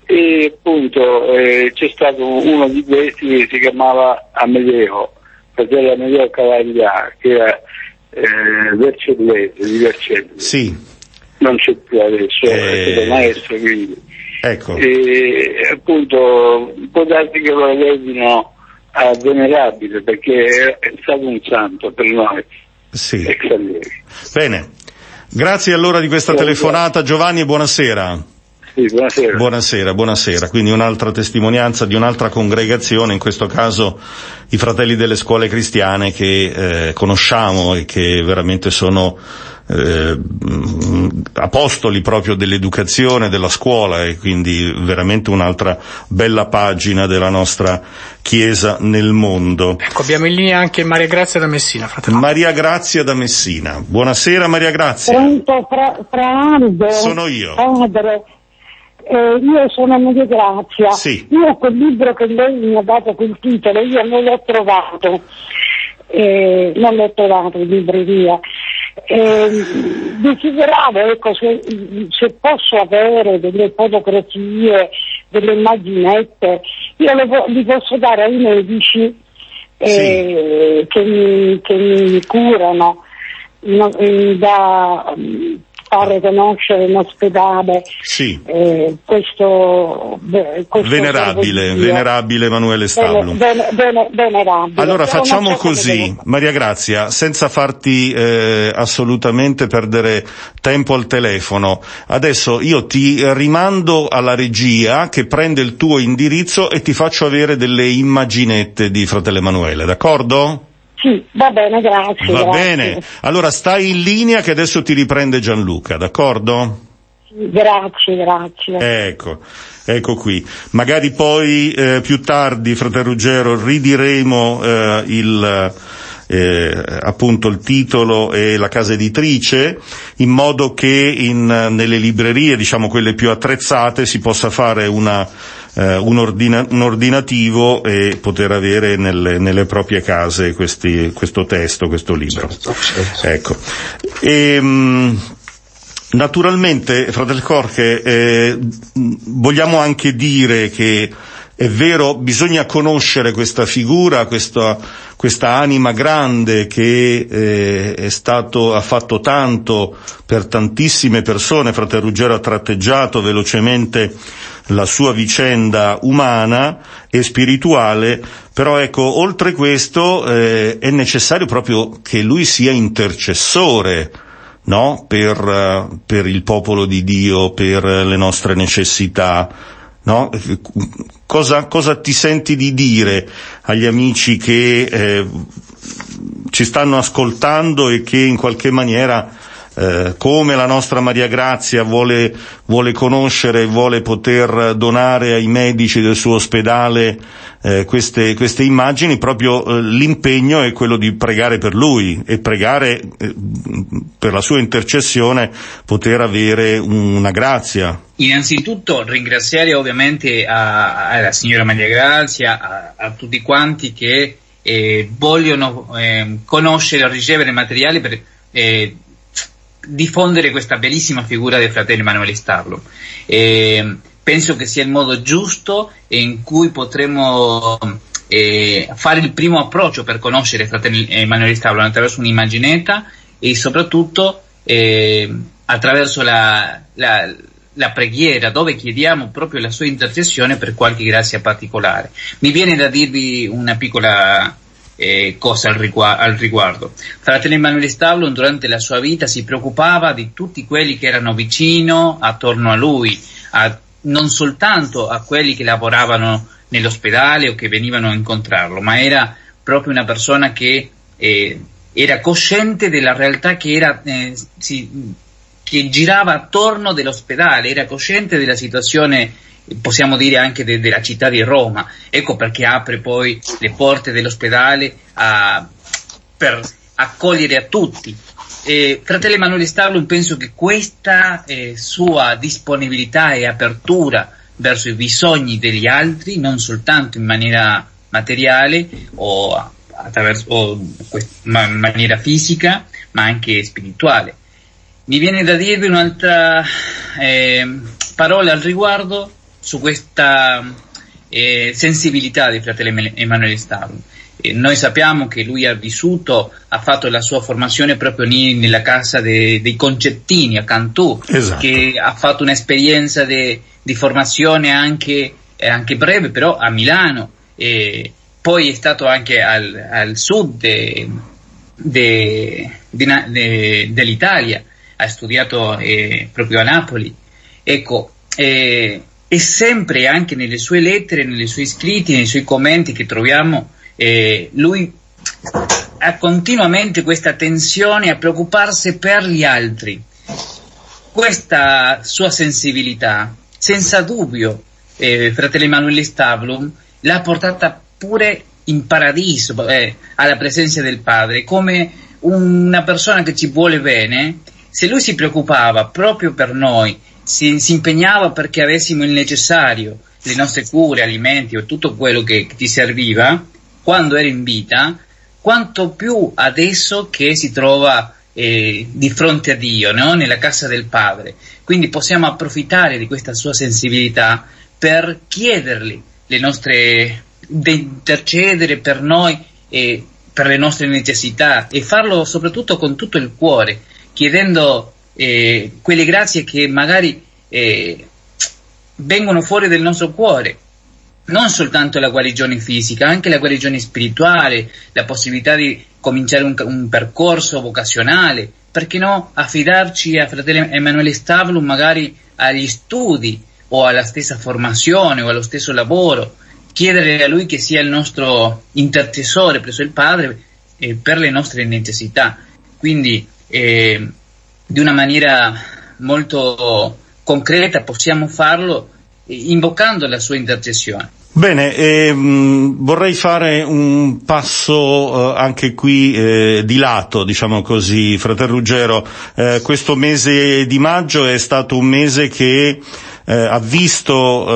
e appunto eh, c'è stato uno di questi che si chiamava Amedeo, fratello Amedeo Cavaglia, che era eh, Vercellese, di Vercelli.
Sì
non c'è più adesso, eh... è stato maestro quindi.
Ecco.
E appunto può darsi che lo elevino a venerabile perché è stato un santo per noi.
Sì. Bene. Grazie allora di questa Buonasera. telefonata Giovanni e buonasera.
Sì, buonasera.
Buonasera, buonasera. Quindi un'altra testimonianza di un'altra congregazione, in questo caso i fratelli delle scuole cristiane che eh, conosciamo e che veramente sono eh, apostoli proprio dell'educazione, della scuola e quindi veramente un'altra bella pagina della nostra Chiesa nel mondo.
Ecco, abbiamo in linea anche Maria Grazia da Messina, fratello.
Maria Grazia da Messina. Buonasera Maria Grazia.
Pronto, fra, fra Aldo.
Sono io.
Padre. Eh, io sono Maria Grazia.
Sì.
Io quel libro che lei mi ha dato quel titolo, io non l'ho trovato. Eh, non l'ho trovato in libreria. Eh, desideravo ecco, se, se, posso avere delle fotografie, delle immaginette, io le, li posso dare ai medici eh, sì. che, mi, che, mi, curano no, da, fare conoscere in ospedale
sì.
eh, questo,
questo, venerabile, venerabile Emanuele Stablum.
Bene, bene, venerabile.
Allora facciamo così, Maria Grazia, senza farti eh, assolutamente perdere tempo al telefono. Adesso io ti rimando alla regia che prende il tuo indirizzo e ti faccio avere delle immaginette di fratello Emanuele, d'accordo?
Sì, va bene, grazie.
Va
grazie.
bene. Allora stai in linea che adesso ti riprende Gianluca, d'accordo?
Grazie, grazie.
Ecco, ecco qui. Magari poi eh, più tardi, fratello Ruggero, ridiremo eh, il, eh, appunto il titolo e la casa editrice, in modo che in, nelle librerie, diciamo quelle più attrezzate, si possa fare una eh, un, ordina- un, ordinativo e poter avere nelle, nelle proprie case questi, questo testo, questo libro. Certo, certo. Ecco. E, mh, naturalmente, fratello Corche, eh, vogliamo anche dire che è vero, bisogna conoscere questa figura, questa, questa anima grande che eh, è stato, ha fatto tanto per tantissime persone. Fratello Ruggero ha tratteggiato velocemente la sua vicenda umana e spirituale, però ecco, oltre questo eh, è necessario proprio che lui sia intercessore, no? per, uh, per il popolo di Dio, per le nostre necessità. No? Cosa, cosa, ti senti di dire agli amici che eh, ci stanno ascoltando e che in qualche maniera eh, come la nostra Maria Grazia vuole, vuole conoscere e vuole poter donare ai medici del suo ospedale eh, queste, queste, immagini, proprio eh, l'impegno è quello di pregare per lui e pregare eh, per la sua intercessione poter avere una grazia.
Innanzitutto ringraziare ovviamente alla signora Maria Grazia, a, a tutti quanti che eh, vogliono eh, conoscere o ricevere materiali per eh, diffondere questa bellissima figura del fratello Emanuele Stablo. Eh, penso che sia il modo giusto in cui potremo eh, fare il primo approccio per conoscere fratello Emanuele Stablo attraverso un'immaginetta e soprattutto eh, attraverso la, la, la, preghiera dove chiediamo proprio la sua intercessione per qualche grazia particolare. Mi viene da dirvi una piccola eh, cosa al, riguardo, al riguardo. Fratello Emanuele Stavlon durante la sua vita si preoccupava di tutti quelli che erano vicino, attorno a lui, a, non soltanto a quelli che lavoravano nell'ospedale o che venivano a incontrarlo, ma era proprio una persona che eh, era cosciente della realtà che, era, eh, si, che girava attorno dell'ospedale, era cosciente della situazione possiamo dire anche de- della città di Roma. Ecco perché apre poi le porte dell'ospedale a, per accogliere a tutti. Eh, fratello Emanuele Starlum, penso che questa eh, sua disponibilità e apertura verso i bisogni degli altri, non soltanto in maniera materiale o, attraverso, o in maniera fisica, ma anche spirituale. Mi viene da dirvi un'altra eh, parola al riguardo, su questa eh, sensibilità di fratello Emanuele Stauro. Eh, noi sappiamo che lui ha vissuto, ha fatto la sua formazione proprio lì nella casa de, dei Concettini a Cantù, esatto. che ha fatto un'esperienza de, di formazione anche, eh, anche, breve, però a Milano, poi è stato anche al, al sud de, dell'Italia, ha studiato eh, proprio a Napoli. Ecco, eh, e sempre anche nelle sue lettere, nei suoi scritti, nei suoi commenti che troviamo, eh, lui ha continuamente questa tensione a preoccuparsi per gli altri. Questa sua sensibilità, senza dubbio, eh, fratello Emanuele Stavlum, l'ha portata pure in paradiso, eh, alla presenza del Padre, come una persona che ci vuole bene, se lui si preoccupava proprio per noi, si, si, impegnava perché avessimo il necessario, le nostre cure, alimenti o tutto quello che, ti serviva quando eri in vita, quanto più adesso che si trova eh, di fronte a Dio, no? nella casa del Padre. Quindi possiamo approfittare di questa sua sensibilità per chiedergli le nostre, di intercedere per noi e per le nostre necessità e farlo soprattutto con tutto il cuore, chiedendo eh, quelle grazie che magari eh, vengono fuori del nostro cuore. Non soltanto la guarigione fisica, anche la guarigione spirituale, la possibilità di cominciare un, un percorso vocazionale, perché no affidarci a fratello Emanuele Stavlum magari agli studi o alla stessa formazione o allo stesso lavoro, chiedere a lui che sia il nostro intercessore presso il Padre eh, per le nostre necessità. Quindi eh, di una maniera molto concreta possiamo farlo invocando la sua intercessione.
Bene, ehm, vorrei fare un passo eh, anche qui eh, di lato, diciamo così, fratello Ruggero. Eh, questo mese di maggio è stato un mese che eh, ha visto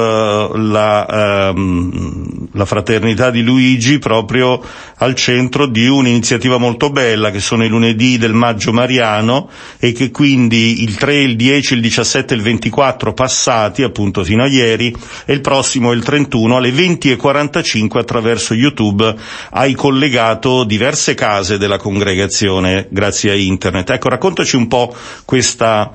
eh, la, ehm, la, fraternità di Luigi proprio al centro di un'iniziativa molto bella che sono i lunedì del maggio mariano e che quindi il 3, il 10, il 17 e il 24 passati appunto fino a ieri e il prossimo il 31 alle 20.45 attraverso YouTube hai collegato diverse case della congregazione grazie a internet. Ecco, raccontaci un po' questa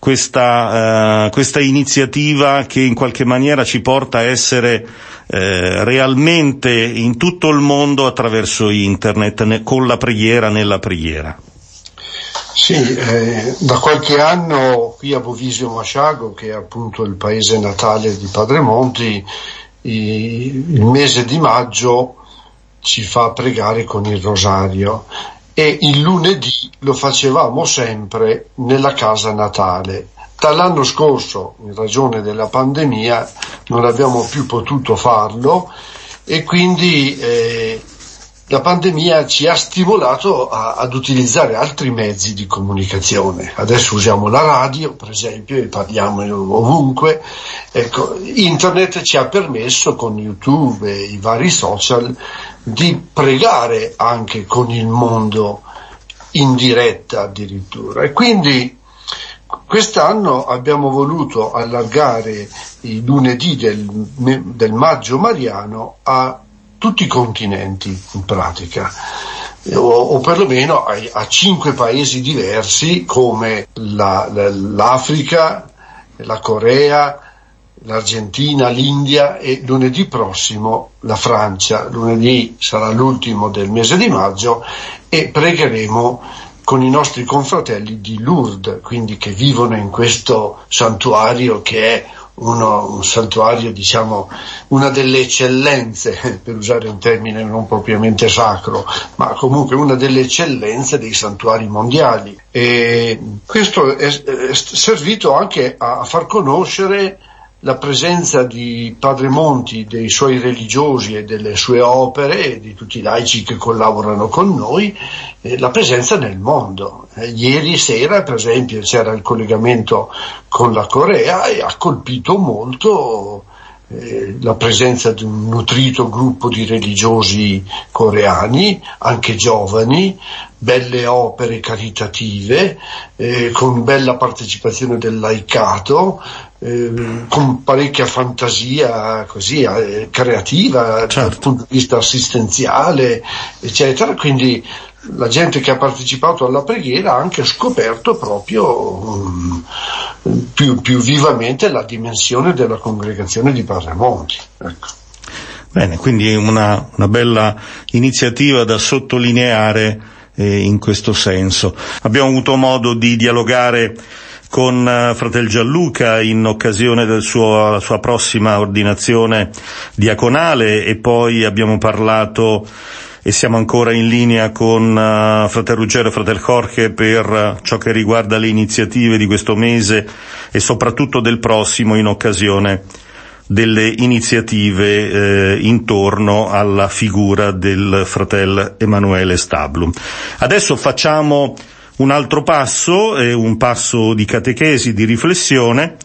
questa, uh, questa iniziativa che in qualche maniera ci porta a essere eh, realmente in tutto il mondo attraverso internet, ne, con la preghiera nella preghiera.
Sì, eh, da qualche anno qui a Bovisio Masciago, che è appunto il paese natale di Padre Monti, i, il mese di maggio ci fa pregare con il rosario e il lunedì lo facevamo sempre nella casa natale. Dall'anno scorso, in ragione della pandemia, non abbiamo più potuto farlo e quindi eh, la pandemia ci ha stimolato a, ad utilizzare altri mezzi di comunicazione. Adesso usiamo la radio, per esempio, e parliamo ovunque. Ecco, internet ci ha permesso con YouTube e i vari social di pregare anche con il mondo in diretta addirittura. E quindi quest'anno abbiamo voluto allargare i lunedì del, del maggio mariano a tutti i continenti in pratica. O, o, perlomeno a, a, cinque paesi diversi come la, la, l'Africa, la Corea, l'Argentina, l'India e lunedì prossimo la Francia. Lunedì sarà l'ultimo del mese di maggio e pregheremo con i nostri confratelli di Lourdes, quindi che vivono in questo santuario che è uno, un santuario, diciamo, una delle eccellenze, per usare un termine non propriamente sacro, ma comunque una delle eccellenze dei santuari mondiali. E questo è, è servito anche a far conoscere la presenza di Padre Monti, dei suoi religiosi e delle sue opere e di tutti i laici che collaborano con noi, eh, la presenza nel mondo. Eh, ieri sera, per esempio, c'era il collegamento con la Corea e ha colpito molto eh, la presenza di un nutrito gruppo di religiosi coreani, anche giovani, belle opere caritative, eh, con bella partecipazione del laicato, eh, con parecchia fantasia così, eh, creativa certo. dal punto di vista assistenziale, eccetera. Quindi la gente che ha partecipato alla preghiera ha anche scoperto proprio um, più, più, vivamente la dimensione della congregazione di Padre Monti. Ecco.
Bene, quindi una, una bella iniziativa da sottolineare eh, in questo senso. Abbiamo avuto modo di dialogare con uh, Fratel Gianluca in occasione della sua prossima ordinazione diaconale e poi abbiamo parlato e siamo ancora in linea con uh, Fratel Ruggero e Fratel Jorge per uh, ciò che riguarda le iniziative di questo mese e soprattutto del prossimo in occasione delle iniziative eh, intorno alla figura del fratello Emanuele Stablum. Adesso facciamo un altro passo, è un passo di catechesi, di riflessione,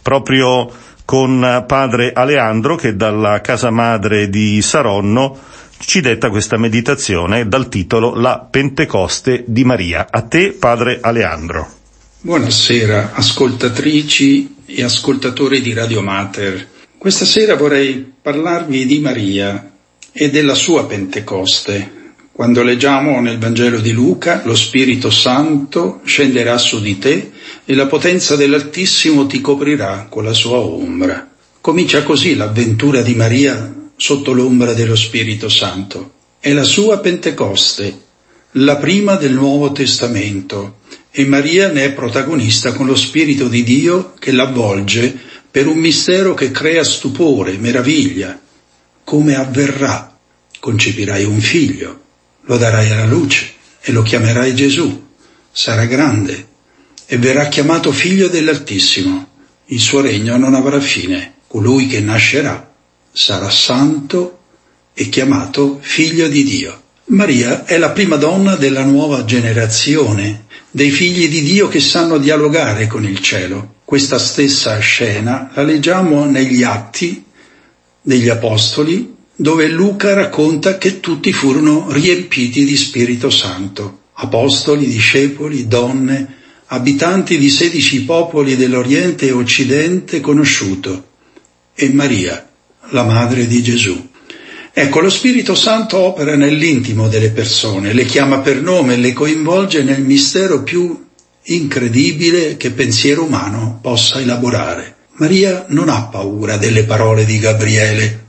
proprio con padre Aleandro che dalla casa madre di Saronno ci detta questa meditazione dal titolo La Pentecoste di Maria. A te, padre Aleandro.
Buonasera, ascoltatrici e ascoltatori di Radio Mater. Questa sera vorrei parlarvi di Maria e della sua Pentecoste, quando leggiamo nel Vangelo di Luca, lo Spirito Santo scenderà su di te e la potenza dell'Altissimo ti coprirà con la sua ombra. Comincia così l'avventura di Maria sotto l'ombra dello Spirito Santo. È la sua Pentecoste, la prima del Nuovo Testamento, e Maria ne è protagonista con lo Spirito di Dio che l'avvolge per un mistero che crea stupore, meraviglia. Come avverrà? Concepirai un figlio lo darai alla luce e lo chiamerai Gesù. Sarà grande e verrà chiamato figlio dell'Altissimo. Il suo regno non avrà fine. Colui che nascerà sarà santo e chiamato figlio di Dio. Maria è la prima donna della nuova generazione, dei figli di Dio che sanno dialogare con il cielo. Questa stessa scena la leggiamo negli atti degli Apostoli dove Luca racconta che tutti furono riempiti di Spirito Santo, apostoli, discepoli, donne, abitanti di sedici popoli dell'Oriente e Occidente conosciuto, e Maria, la madre di Gesù. Ecco, lo Spirito Santo opera nell'intimo delle persone, le chiama per nome, le coinvolge nel mistero più incredibile che pensiero umano possa elaborare. Maria non ha paura delle parole di Gabriele,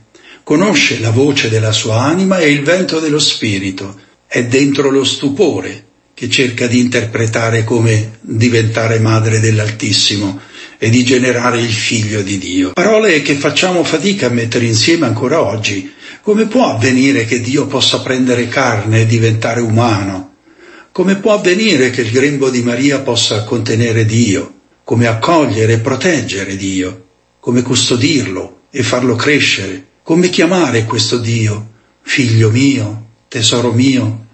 conosce la voce della sua anima e il vento dello Spirito, è dentro lo stupore che cerca di interpretare come diventare madre dell'Altissimo e di generare il figlio di Dio. Parole che facciamo fatica a mettere insieme ancora oggi. Come può avvenire che Dio possa prendere carne e diventare umano? Come può avvenire che il grembo di Maria possa contenere Dio? Come accogliere e proteggere Dio? Come custodirlo e farlo crescere? Come chiamare questo Dio? Figlio mio, tesoro mio?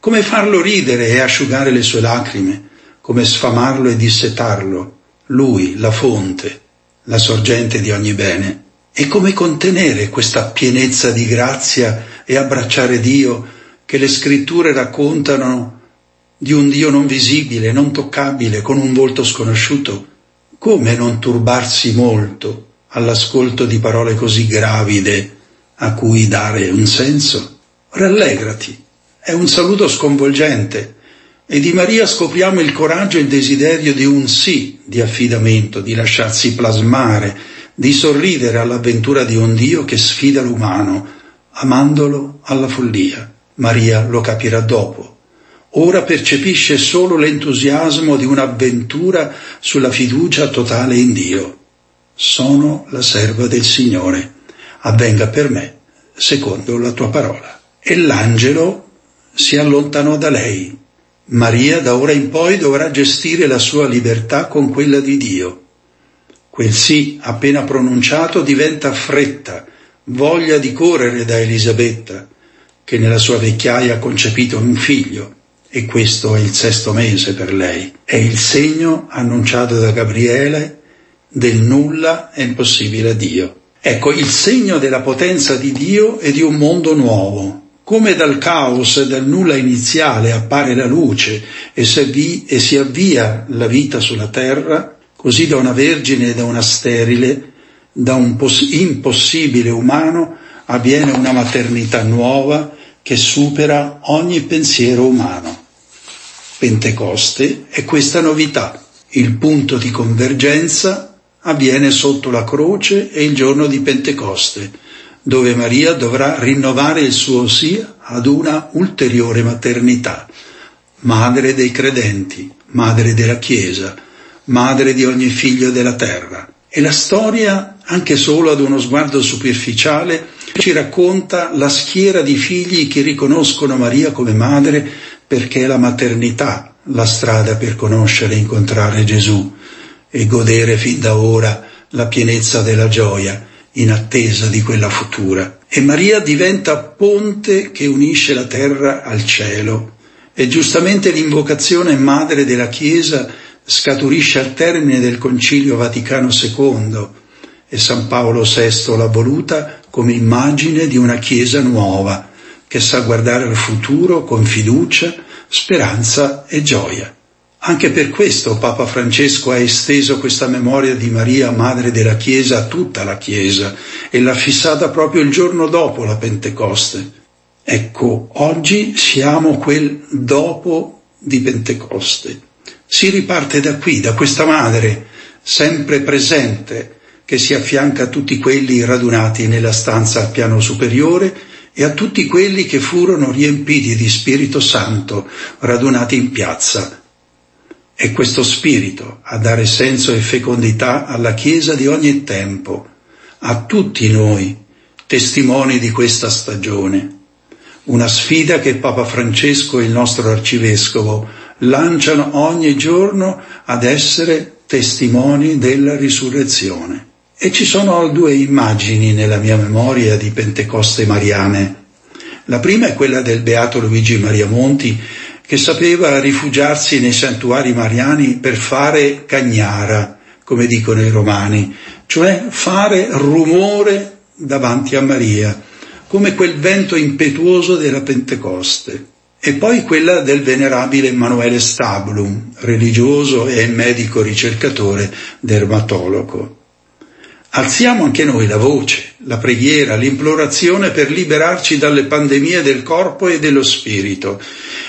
Come farlo ridere e asciugare le sue lacrime? Come sfamarlo e dissetarlo? lui, la fonte, la sorgente di ogni bene. E come contenere questa pienezza di grazia e abbracciare Dio che le scritture raccontano di un Dio non visibile, non toccabile, con un volto sconosciuto? Come non turbarsi molto all'ascolto di parole così gravide a cui dare un senso? Rallegrati. È un saluto sconvolgente e di Maria scopriamo il coraggio e il desiderio di un sì di affidamento, di lasciarsi plasmare, di sorridere all'avventura di un Dio che sfida l'umano, amandolo alla follia. Maria lo capirà dopo. Ora percepisce solo l'entusiasmo di un'avventura sulla fiducia totale in Dio. Sono la serva del Signore. Avvenga per me secondo la tua parola. E l'angelo si allontanò da lei Maria da ora in poi dovrà gestire la sua libertà con quella di Dio. Quel sì appena pronunciato diventa fretta, voglia di correre da Elisabetta, che nella sua vecchiaia ha concepito un figlio, e questo è il sesto mese per lei. È il segno annunciato da Gabriele del nulla è impossibile a Dio. Ecco, il segno della potenza di Dio e di un mondo nuovo, come dal caos e dal nulla iniziale appare la luce e si avvia la vita sulla terra, così da una vergine e da una sterile, da un impossibile umano, avviene una maternità nuova che supera ogni pensiero umano. Pentecoste è questa novità. Il punto di convergenza avviene sotto la croce e il giorno di Pentecoste, dove Maria dovrà rinnovare il suo sì ad una ulteriore maternità, madre dei credenti, madre della Chiesa, madre di ogni figlio della terra. E la storia, anche solo ad uno sguardo superficiale, ci racconta la schiera di figli che riconoscono Maria come madre perché è la maternità la strada per conoscere e incontrare Gesù e godere fin da ora la pienezza della gioia in attesa di quella futura. E Maria diventa ponte che unisce la terra al cielo. E giustamente l'invocazione madre della Chiesa scaturisce al termine del Concilio Vaticano II e San Paolo VI l'ha voluta come immagine di una Chiesa nuova che sa guardare al futuro con fiducia, speranza e gioia. Anche per questo Papa Francesco ha esteso questa memoria di Maria, Madre della Chiesa, a tutta la Chiesa e l'ha fissata proprio il giorno dopo la Pentecoste. Ecco, oggi siamo quel dopo di Pentecoste. Si riparte da qui, da questa Madre, sempre presente, che si affianca a tutti quelli radunati nella stanza al piano superiore e a tutti quelli che furono riempiti di Spirito Santo, radunati in piazza è questo spirito a dare senso e fecondità alla Chiesa di ogni tempo, a tutti noi, testimoni di questa stagione. Una sfida che Papa Francesco e il nostro arcivescovo lanciano ogni giorno ad essere testimoni della risurrezione. E ci sono due immagini nella mia memoria di Pentecoste mariane. La prima è quella del Beato Luigi Maria Monti che sapeva rifugiarsi nei santuari mariani per fare cagnara, come dicono i romani, cioè fare rumore davanti a Maria, come quel vento impetuoso della Pentecoste. E poi quella del venerabile Emanuele Stablum, religioso e medico ricercatore dermatologo. Alziamo anche noi la voce, la preghiera, l'implorazione per liberarci dalle pandemie del corpo e dello spirito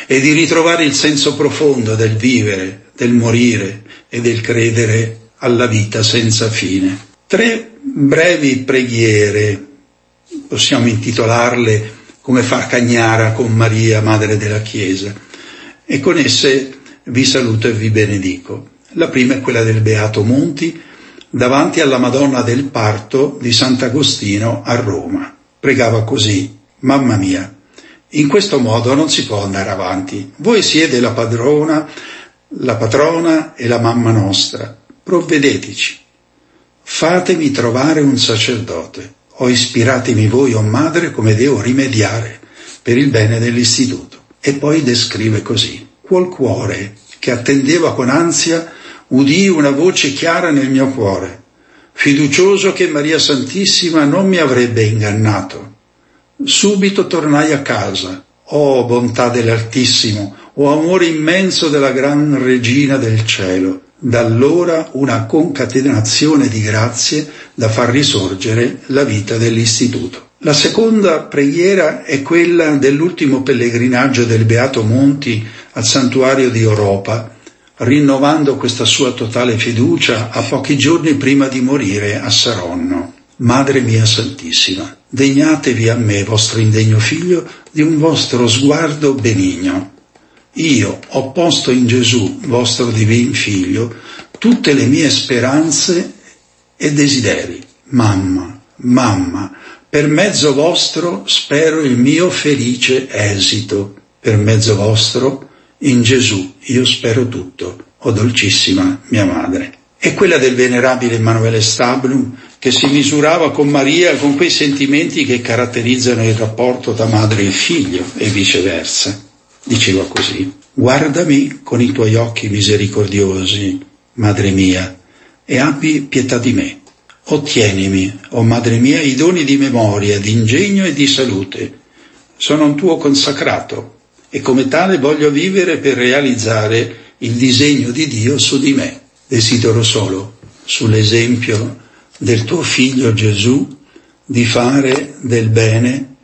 e di ritrovare il senso profondo del vivere, del morire e del credere alla vita senza fine. Tre brevi preghiere possiamo intitolarle come far cagnara con Maria, Madre della Chiesa, e con esse vi saluto e vi benedico. La prima è quella del Beato Monti, davanti alla Madonna del Parto di Sant'Agostino a Roma. Pregava così, Mamma mia, in questo modo non si può andare avanti. Voi siete la padrona, la patrona e la mamma nostra. Provvedeteci. Fatemi trovare un sacerdote o ispiratemi voi, o oh madre, come devo rimediare per il bene dell'istituto. E poi descrive così. Qual cuore che attendeva con ansia udì una voce chiara nel mio cuore, fiducioso che Maria Santissima non mi avrebbe ingannato. Subito tornai a casa, oh bontà dell'Altissimo, oh amore immenso della gran regina del cielo. Da allora una concatenazione di grazie da far risorgere la vita dell'istituto. La seconda preghiera è quella dell'ultimo pellegrinaggio del Beato Monti al santuario di Europa, rinnovando questa sua totale fiducia a pochi giorni prima di morire a Saronno. Madre mia Santissima, degnatevi a me, vostro indegno figlio, di un vostro sguardo benigno io ho posto in Gesù, vostro divin figlio, tutte le mie speranze e desideri. Mamma, mamma, per mezzo vostro spero il mio felice esito. Per mezzo vostro, in Gesù, io spero tutto. O dolcissima mia madre. E quella del venerabile Emanuele Stablum, che si misurava con Maria con quei sentimenti che caratterizzano il rapporto tra madre e figlio e viceversa diceva così, guardami con i tuoi occhi misericordiosi, madre mia, e abbi pietà di me. Ottienimi, o oh madre mia, i doni di memoria, di ingegno e di salute. Sono un tuo consacrato e come tale voglio vivere per realizzare il disegno di Dio su di me. Desidero solo, sull'esempio del tuo figlio Gesù, di fare del bene,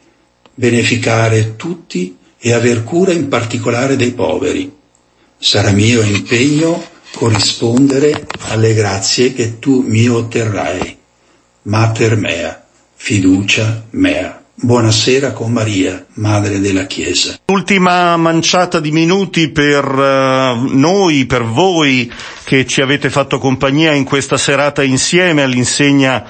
beneficare tutti e aver cura in particolare dei poveri. Sarà mio impegno corrispondere alle grazie che tu mi otterrai. Mater mea, fiducia mea. Buonasera con Maria, Madre della Chiesa.
Ultima manciata di minuti per uh, noi, per voi che ci avete fatto compagnia in questa serata insieme all'insegna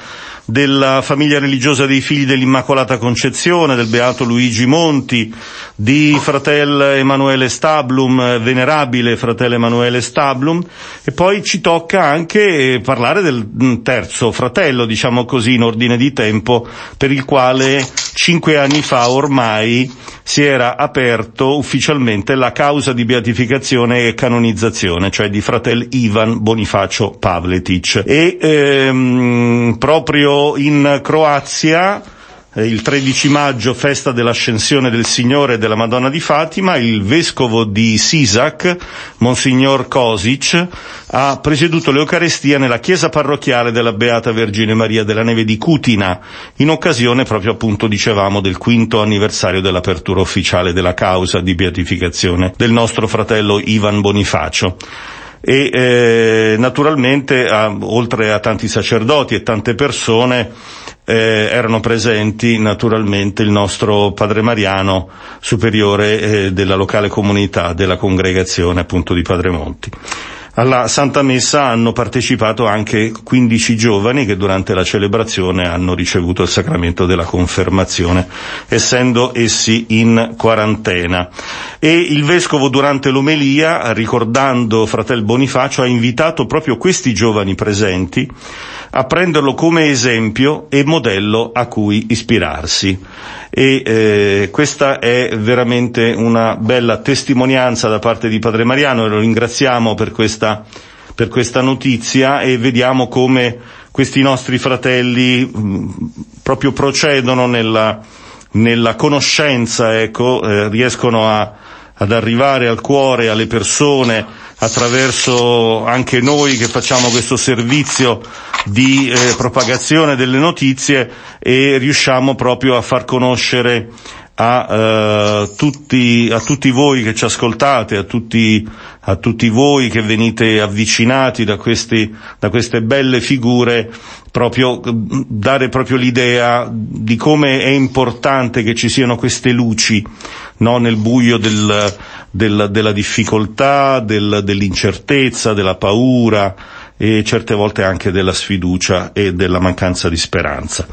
della famiglia religiosa dei figli dell'Immacolata Concezione, del Beato Luigi Monti, di fratel Emanuele Stablum, venerabile fratello Emanuele Stablum, e poi ci tocca anche parlare del mm, terzo fratello, diciamo così, in ordine di tempo, per il quale cinque anni fa ormai si era aperto ufficialmente la causa di beatificazione e canonizzazione, cioè di fratel Ivan Bonifacio Pavletic. E ehm, proprio in Croazia il 13 maggio, festa dell'ascensione del Signore e della Madonna di Fatima, il vescovo di Sisak, Monsignor Kosic, ha presieduto l'Eucarestia nella chiesa parrocchiale della Beata Vergine Maria della Neve di Cutina, in occasione proprio appunto, dicevamo, del quinto anniversario dell'apertura ufficiale della causa di beatificazione del nostro fratello Ivan Bonifacio. E eh, naturalmente a, oltre a tanti sacerdoti e tante persone eh, erano presenti naturalmente il nostro padre Mariano, superiore eh, della locale comunità della congregazione appunto di Padre Monti. Alla Santa Messa hanno partecipato anche 15 giovani che durante la celebrazione hanno ricevuto il sacramento della confermazione, essendo essi in quarantena. E il vescovo durante l'omelia, ricordando fratel Bonifacio, ha invitato proprio questi giovani presenti a prenderlo come esempio e modello a cui ispirarsi. E eh, questa è veramente una bella testimonianza da parte di Padre Mariano e lo ringraziamo per questa, per questa notizia e vediamo come questi nostri fratelli mh, proprio procedono nella, nella conoscenza, ecco, eh, riescono a, ad arrivare al cuore, alle persone, attraverso anche noi che facciamo questo servizio di eh, propagazione delle notizie e riusciamo proprio a far conoscere a, eh, tutti, a tutti voi che ci ascoltate, a tutti, a tutti voi che venite avvicinati da, questi, da queste belle figure, proprio, dare proprio l'idea di come è importante che ci siano queste luci no, nel buio del, del, della difficoltà, del, dell'incertezza, della paura, e certe volte anche della sfiducia e della mancanza di speranza.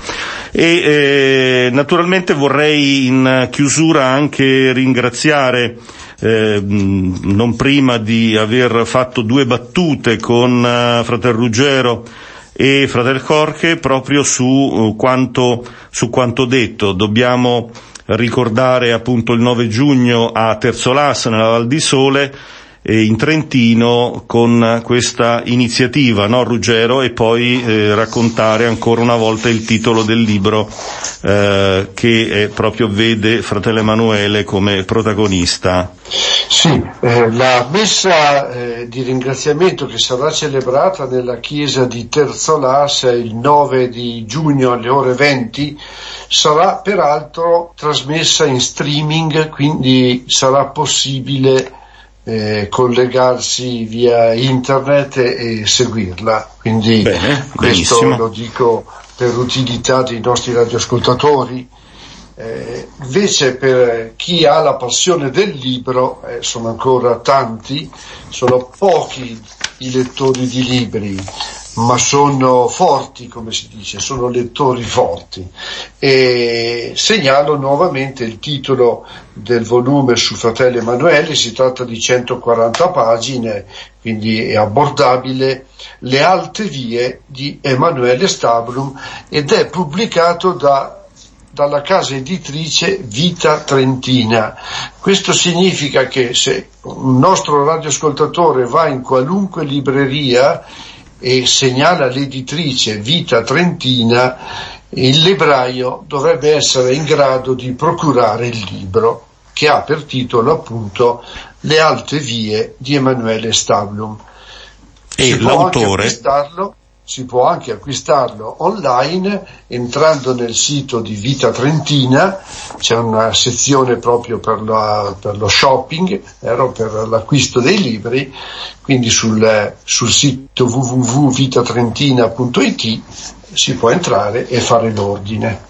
E eh, naturalmente vorrei in chiusura anche ringraziare eh, non prima di aver fatto due battute con uh, Fratel Ruggero e Fratel Corche proprio su, uh, quanto, su quanto detto. Dobbiamo ricordare appunto il 9 giugno a Terzolas nella Val di Sole in Trentino con questa iniziativa, no Ruggero? E poi eh, raccontare ancora una volta il titolo del libro eh, che proprio vede fratello Emanuele come protagonista.
Sì, eh, la messa eh, di ringraziamento che sarà celebrata nella chiesa di Terzolas il 9 di giugno alle ore 20 sarà peraltro trasmessa in streaming, quindi sarà possibile eh, collegarsi via internet e, e seguirla. Quindi Bene, questo lo dico per utilità dei nostri radioascoltatori. Eh, invece per chi ha la passione del libro, eh, sono ancora tanti, sono pochi i lettori di libri, ma sono forti, come si dice, sono lettori forti. E segnalo nuovamente il titolo del volume su Fratello Emanuele, si tratta di 140 pagine, quindi è abbordabile, Le alte vie di Emanuele Stablum ed è pubblicato da dalla casa editrice Vita Trentina. Questo significa che se un nostro radioascoltatore va in qualunque libreria e segnala l'editrice Vita Trentina, il libraio dovrebbe essere in grado di procurare il libro che ha per titolo appunto Le alte vie di Emanuele Stablum.
E si l'autore?
Si può anche acquistarlo online entrando nel sito di Vita Trentina, c'è una sezione proprio per, la, per lo shopping, ero per l'acquisto dei libri, quindi sul, sul sito www.vitatrentina.it si può entrare e fare l'ordine.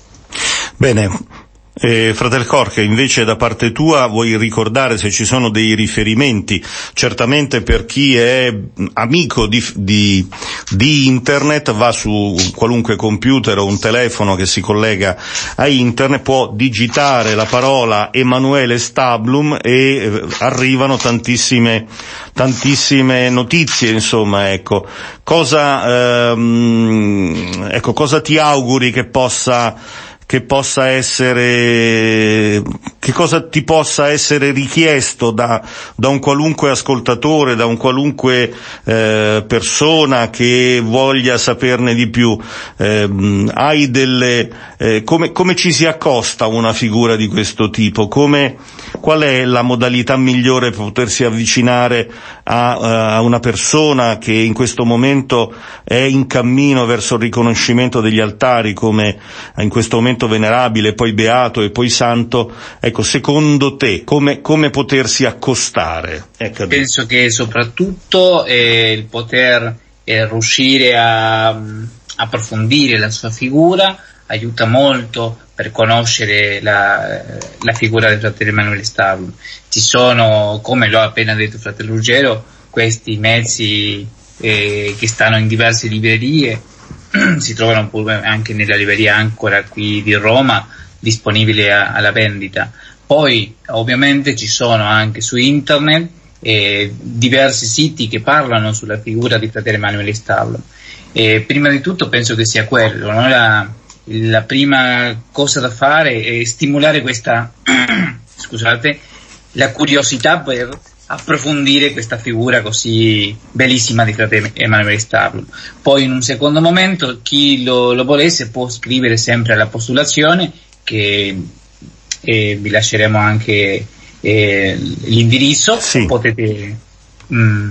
Bene, eh, Fratel Corche, invece da parte tua vuoi ricordare se ci sono dei riferimenti, certamente per chi è amico di, di, di, internet va su qualunque computer o un telefono che si collega a internet, può digitare la parola Emanuele Stablum e eh, arrivano tantissime, tantissime notizie, insomma, ecco. Cosa, ehm, ecco, cosa ti auguri che possa che possa essere, che cosa ti possa essere richiesto da, da un qualunque ascoltatore, da un qualunque eh, persona che voglia saperne di più. Eh, hai delle, eh, come, come ci si accosta a una figura di questo tipo? Come, qual è la modalità migliore per potersi avvicinare a, a una persona che in questo momento è in cammino verso il riconoscimento degli altari come in questo momento venerabile, poi beato e poi santo, ecco, secondo te come, come potersi accostare?
Ecco. Penso che soprattutto eh, il poter eh, riuscire a um, approfondire la sua figura aiuta molto per conoscere la, la figura del fratello Emanuele Stablo. Ci sono, come l'ho appena detto fratello Ruggero, questi mezzi eh, che stanno in diverse librerie si trovano anche nella libreria Ancora qui di Roma disponibili a, alla vendita. Poi ovviamente ci sono anche su internet eh, diversi siti che parlano sulla figura di fratello Emanuele Stablo. Eh, prima di tutto penso che sia quello, no? la, la, prima cosa da fare è stimolare questa, scusate, la curiosità per approfondire questa figura così bellissima di frate Emanuele Stablo. Poi in un secondo momento chi lo, lo, volesse può scrivere sempre alla postulazione che eh, vi lasceremo anche eh, l'indirizzo,
Sì.
potete, mh,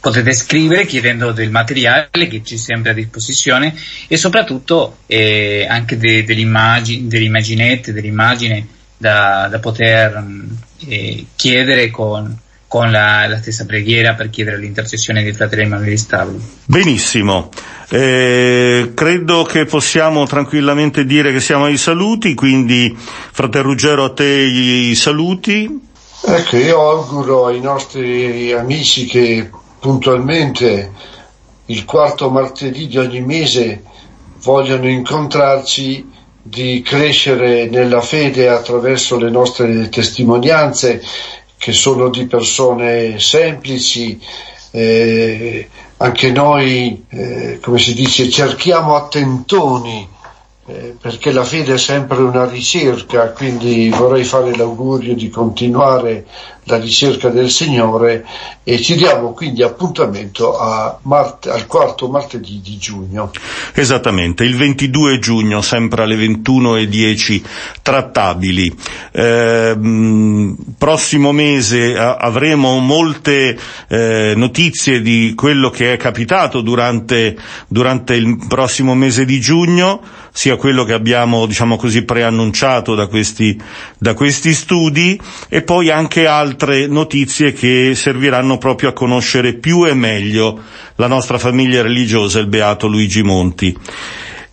potete scrivere chiedendo del materiale che ci è sempre a disposizione e soprattutto eh, anche de- delle, immagini, delle immaginette, dell'immagine da, da poter mh, eh, chiedere con, con la, la stessa preghiera per chiedere l'intercessione dei fratelli Emanuele Stablo.
Benissimo, Eh, credo che possiamo tranquillamente dire che siamo ai saluti, quindi fratel Ruggero a te i saluti.
Ecco, io auguro ai nostri amici che puntualmente il quarto martedì di ogni mese vogliono incontrarci di crescere nella fede attraverso le nostre testimonianze che sono di persone semplici, eh, anche noi, eh, come si dice, cerchiamo attentoni eh, perché la fede è sempre una ricerca, quindi vorrei fare l'augurio di continuare la ricerca del Signore e ci diamo quindi appuntamento mart- al quarto martedì di giugno.
Esattamente, il 22 giugno, sempre alle 21.10, trattabili. Ehm, prossimo mese avremo molte eh, notizie di quello che è capitato durante, durante il prossimo mese di giugno, sia quello che abbiamo, diciamo così, preannunciato da questi, da questi studi e poi anche altre notizie che serviranno proprio a conoscere più e meglio la nostra famiglia religiosa, il beato Luigi Monti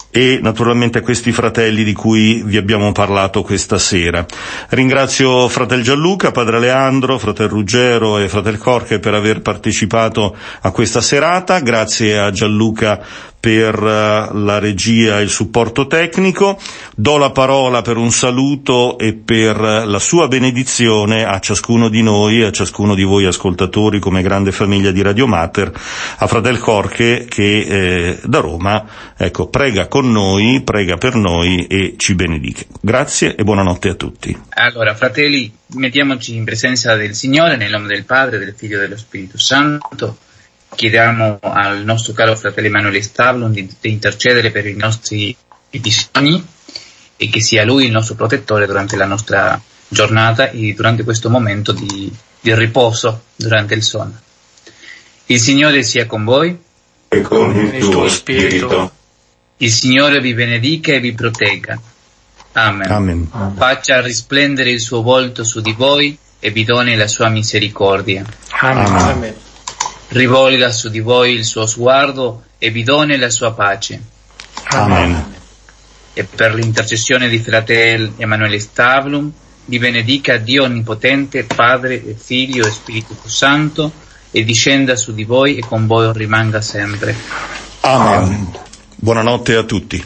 e naturalmente questi fratelli di cui vi abbiamo parlato questa sera. Ringrazio fratel Gianluca, padre Leandro, fratel Ruggero e fratel Corche per aver partecipato a questa serata, grazie a Gianluca per eh, la regia e il supporto tecnico. Do la parola per un saluto e per eh, la sua benedizione a ciascuno di noi, a ciascuno di voi ascoltatori come grande famiglia di Radio Mater, a Fratel Corche che eh, da Roma ecco, prega con noi, prega per noi e ci benedica. Grazie e buonanotte a tutti.
Allora, fratelli, mettiamoci in presenza del Signore nel nome del Padre, del Figlio e dello Spirito Santo. Chiediamo al nostro caro fratello Emanuele Stavlon di, di intercedere per i nostri bisogni e che sia Lui il nostro protettore durante la nostra giornata e durante questo momento di, di riposo durante il sonno. Il Signore sia con voi,
E con
il tuo spirito.
il Signore vi benedica e vi protegga. Amen.
Amen.
Faccia risplendere il suo volto su di voi e vi doni la sua misericordia.
Amen.
Amen.
Rivolga su di voi il suo sguardo e vi doni la sua pace.
Amen.
E per l'intercessione di fratel Emanuele Stavlum, vi benedica Dio Onnipotente, Padre e Figlio e Spirito Santo, e discenda su di voi e con voi rimanga sempre.
Amen. Buonanotte a tutti.